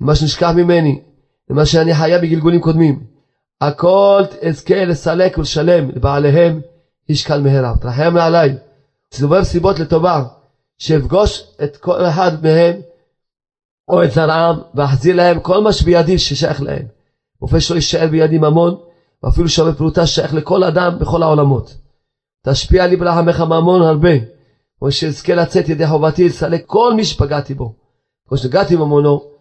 מה שנשכח ממני, מה שאני חייב בגלגולים קודמים. הכל אזכה לסלק ולשלם לבעליהם איש קל מהרה. תרחם עליי, סובב סיבות לטובה, שאפגוש את כל אחד מהם או את זרעם, ואחזיר להם כל מה שבידי ששייך להם. רופא שלא יישאר בידי ממון, ואפילו שווה פרוטה שייך לכל אדם בכל העולמות. תשפיע לי ברחמך ממון הרבה, או שאזכה לצאת ידי חובתי לסלק כל מי שפגעתי בו. כמו שנגעתי ממונו,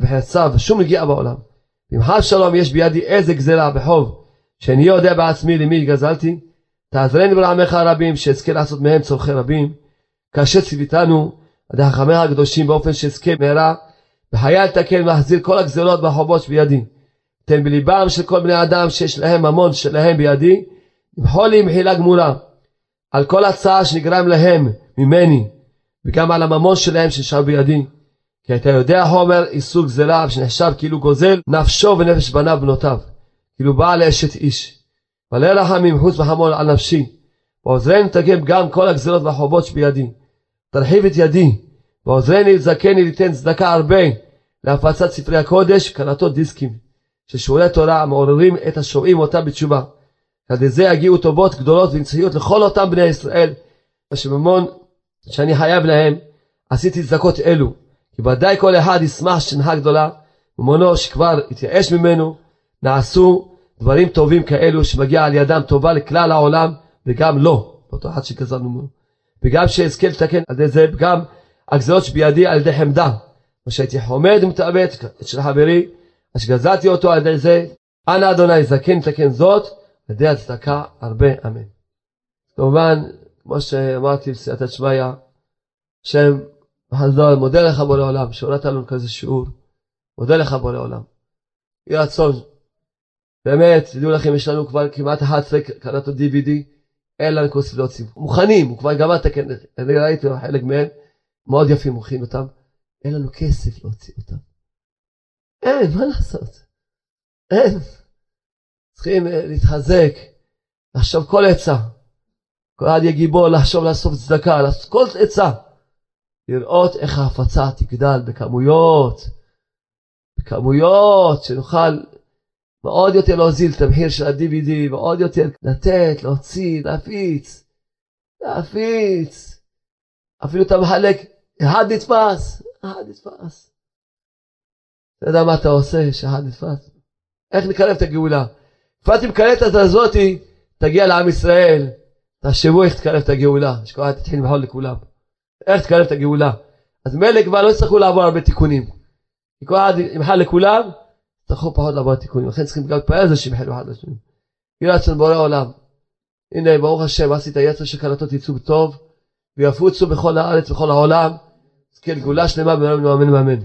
וחצה ושום נגיעה בעולם. אם חס שלום יש בידי איזה גזלה בחוב, שאני יודע בעצמי למי גזלתי, תעזרני ברעמך הרבים, שאזכה לעשות מהם צורכי רבים, כאשר ציוויתנו על ידי חכמיך הקדושים באופן שאזכה מהרה, בחיי לתקן ולהחזיר כל הגזלות והחובות שבידי. תן בליבם של כל בני אדם שיש להם ממון שלהם בידי, למחול לי מחילה גמורה, על כל הצעה שנגרם להם ממני, וגם על הממון שלהם שנשאר בידי. כי אתה יודע חומר איסור גזלה שנחשב כאילו גוזל נפשו ונפש בניו בנותיו, כאילו בעל אשת איש. מלא רחמים חוץ וחמון על נפשי, ועוזרני לתקן גם כל הגזלות והחובות שבידי. תרחיב את ידי, ועוזרני לזכני ליתן צדקה הרבה להפצת ספרי הקודש, קלטות דיסקים, ששיעורי תורה המעוררים את השומעים אותם בתשובה. על ידי זה יגיעו טובות גדולות ונצחיות לכל אותם בני ישראל, השממון שאני חייב להם, עשיתי צדקות אלו. כי ודאי כל אחד ישמח שנחה גדולה, ממונו שכבר התייאש ממנו, נעשו דברים טובים כאלו שמגיע על ידם טובה לכלל העולם, וגם לו, אותו אחד שגזרנו ממנו. וגם שאזכה לתקן על ידי זה גם הגזרות שבידי על ידי חמדה. מה שהייתי חומד ומתאבט של חברי, אשר גזלתי אותו על ידי זה, אנא אדוני זקן לתקן זאת, ידי הצדקה הרבה אמן. כמובן, כמו שאמרתי בסייעתא שמיא, שם חזור, מודה לך בורא עולם, שהורדת לנו כזה שיעור, מודה לך בורא עולם. יהי רצון, באמת, תדעו לכם, יש לנו כבר כמעט 11 קראתו DVD, אין לנו להוציא, מוכנים, הוא כבר גמר את הכנס, אני ראיתי חלק מהם, מאוד יפים, הוא הכין אותם, אין לנו כסף להוציא אותם. אין, מה לעשות? אין. צריכים אה, להתחזק, לחשוב כל עצה. כל אחד יהיה גיבור לחשוב לאסוף צדקה, לעשות כל עצה. לראות איך ההפצה תגדל בכמויות, בכמויות, שנוכל מאוד יותר להוזיל את המחיר של ה-DVD, ועוד יותר לתת, להוציא, להפיץ, להפיץ. אפילו אתה מחלק, אחד נתפס, אחד נתפס. אתה יודע מה אתה עושה שאחד נתפס? איך נקרב את הגאולה? בפרט אם קלטת הזאתי, תגיע לעם ישראל, תחשבו איך תקרב את הגאולה, אחד תתחיל למחול לכולם. איך תקרב את הגאולה. אז מילא כבר לא יצטרכו לעבור הרבה תיקונים. כי כל אחד ימחל לכולם, יצטרכו פחות לעבור תיקונים. לכן צריכים גם להתפעל על זה שימחלו אחד לשני. יהי רצון בורא עולם. הנה, ברוך השם, עשית יצר שקלטות יצאו טוב, ויפוצו בכל הארץ, בכל העולם. זכה לגאולה שלמה, אמן ואמן ואמן.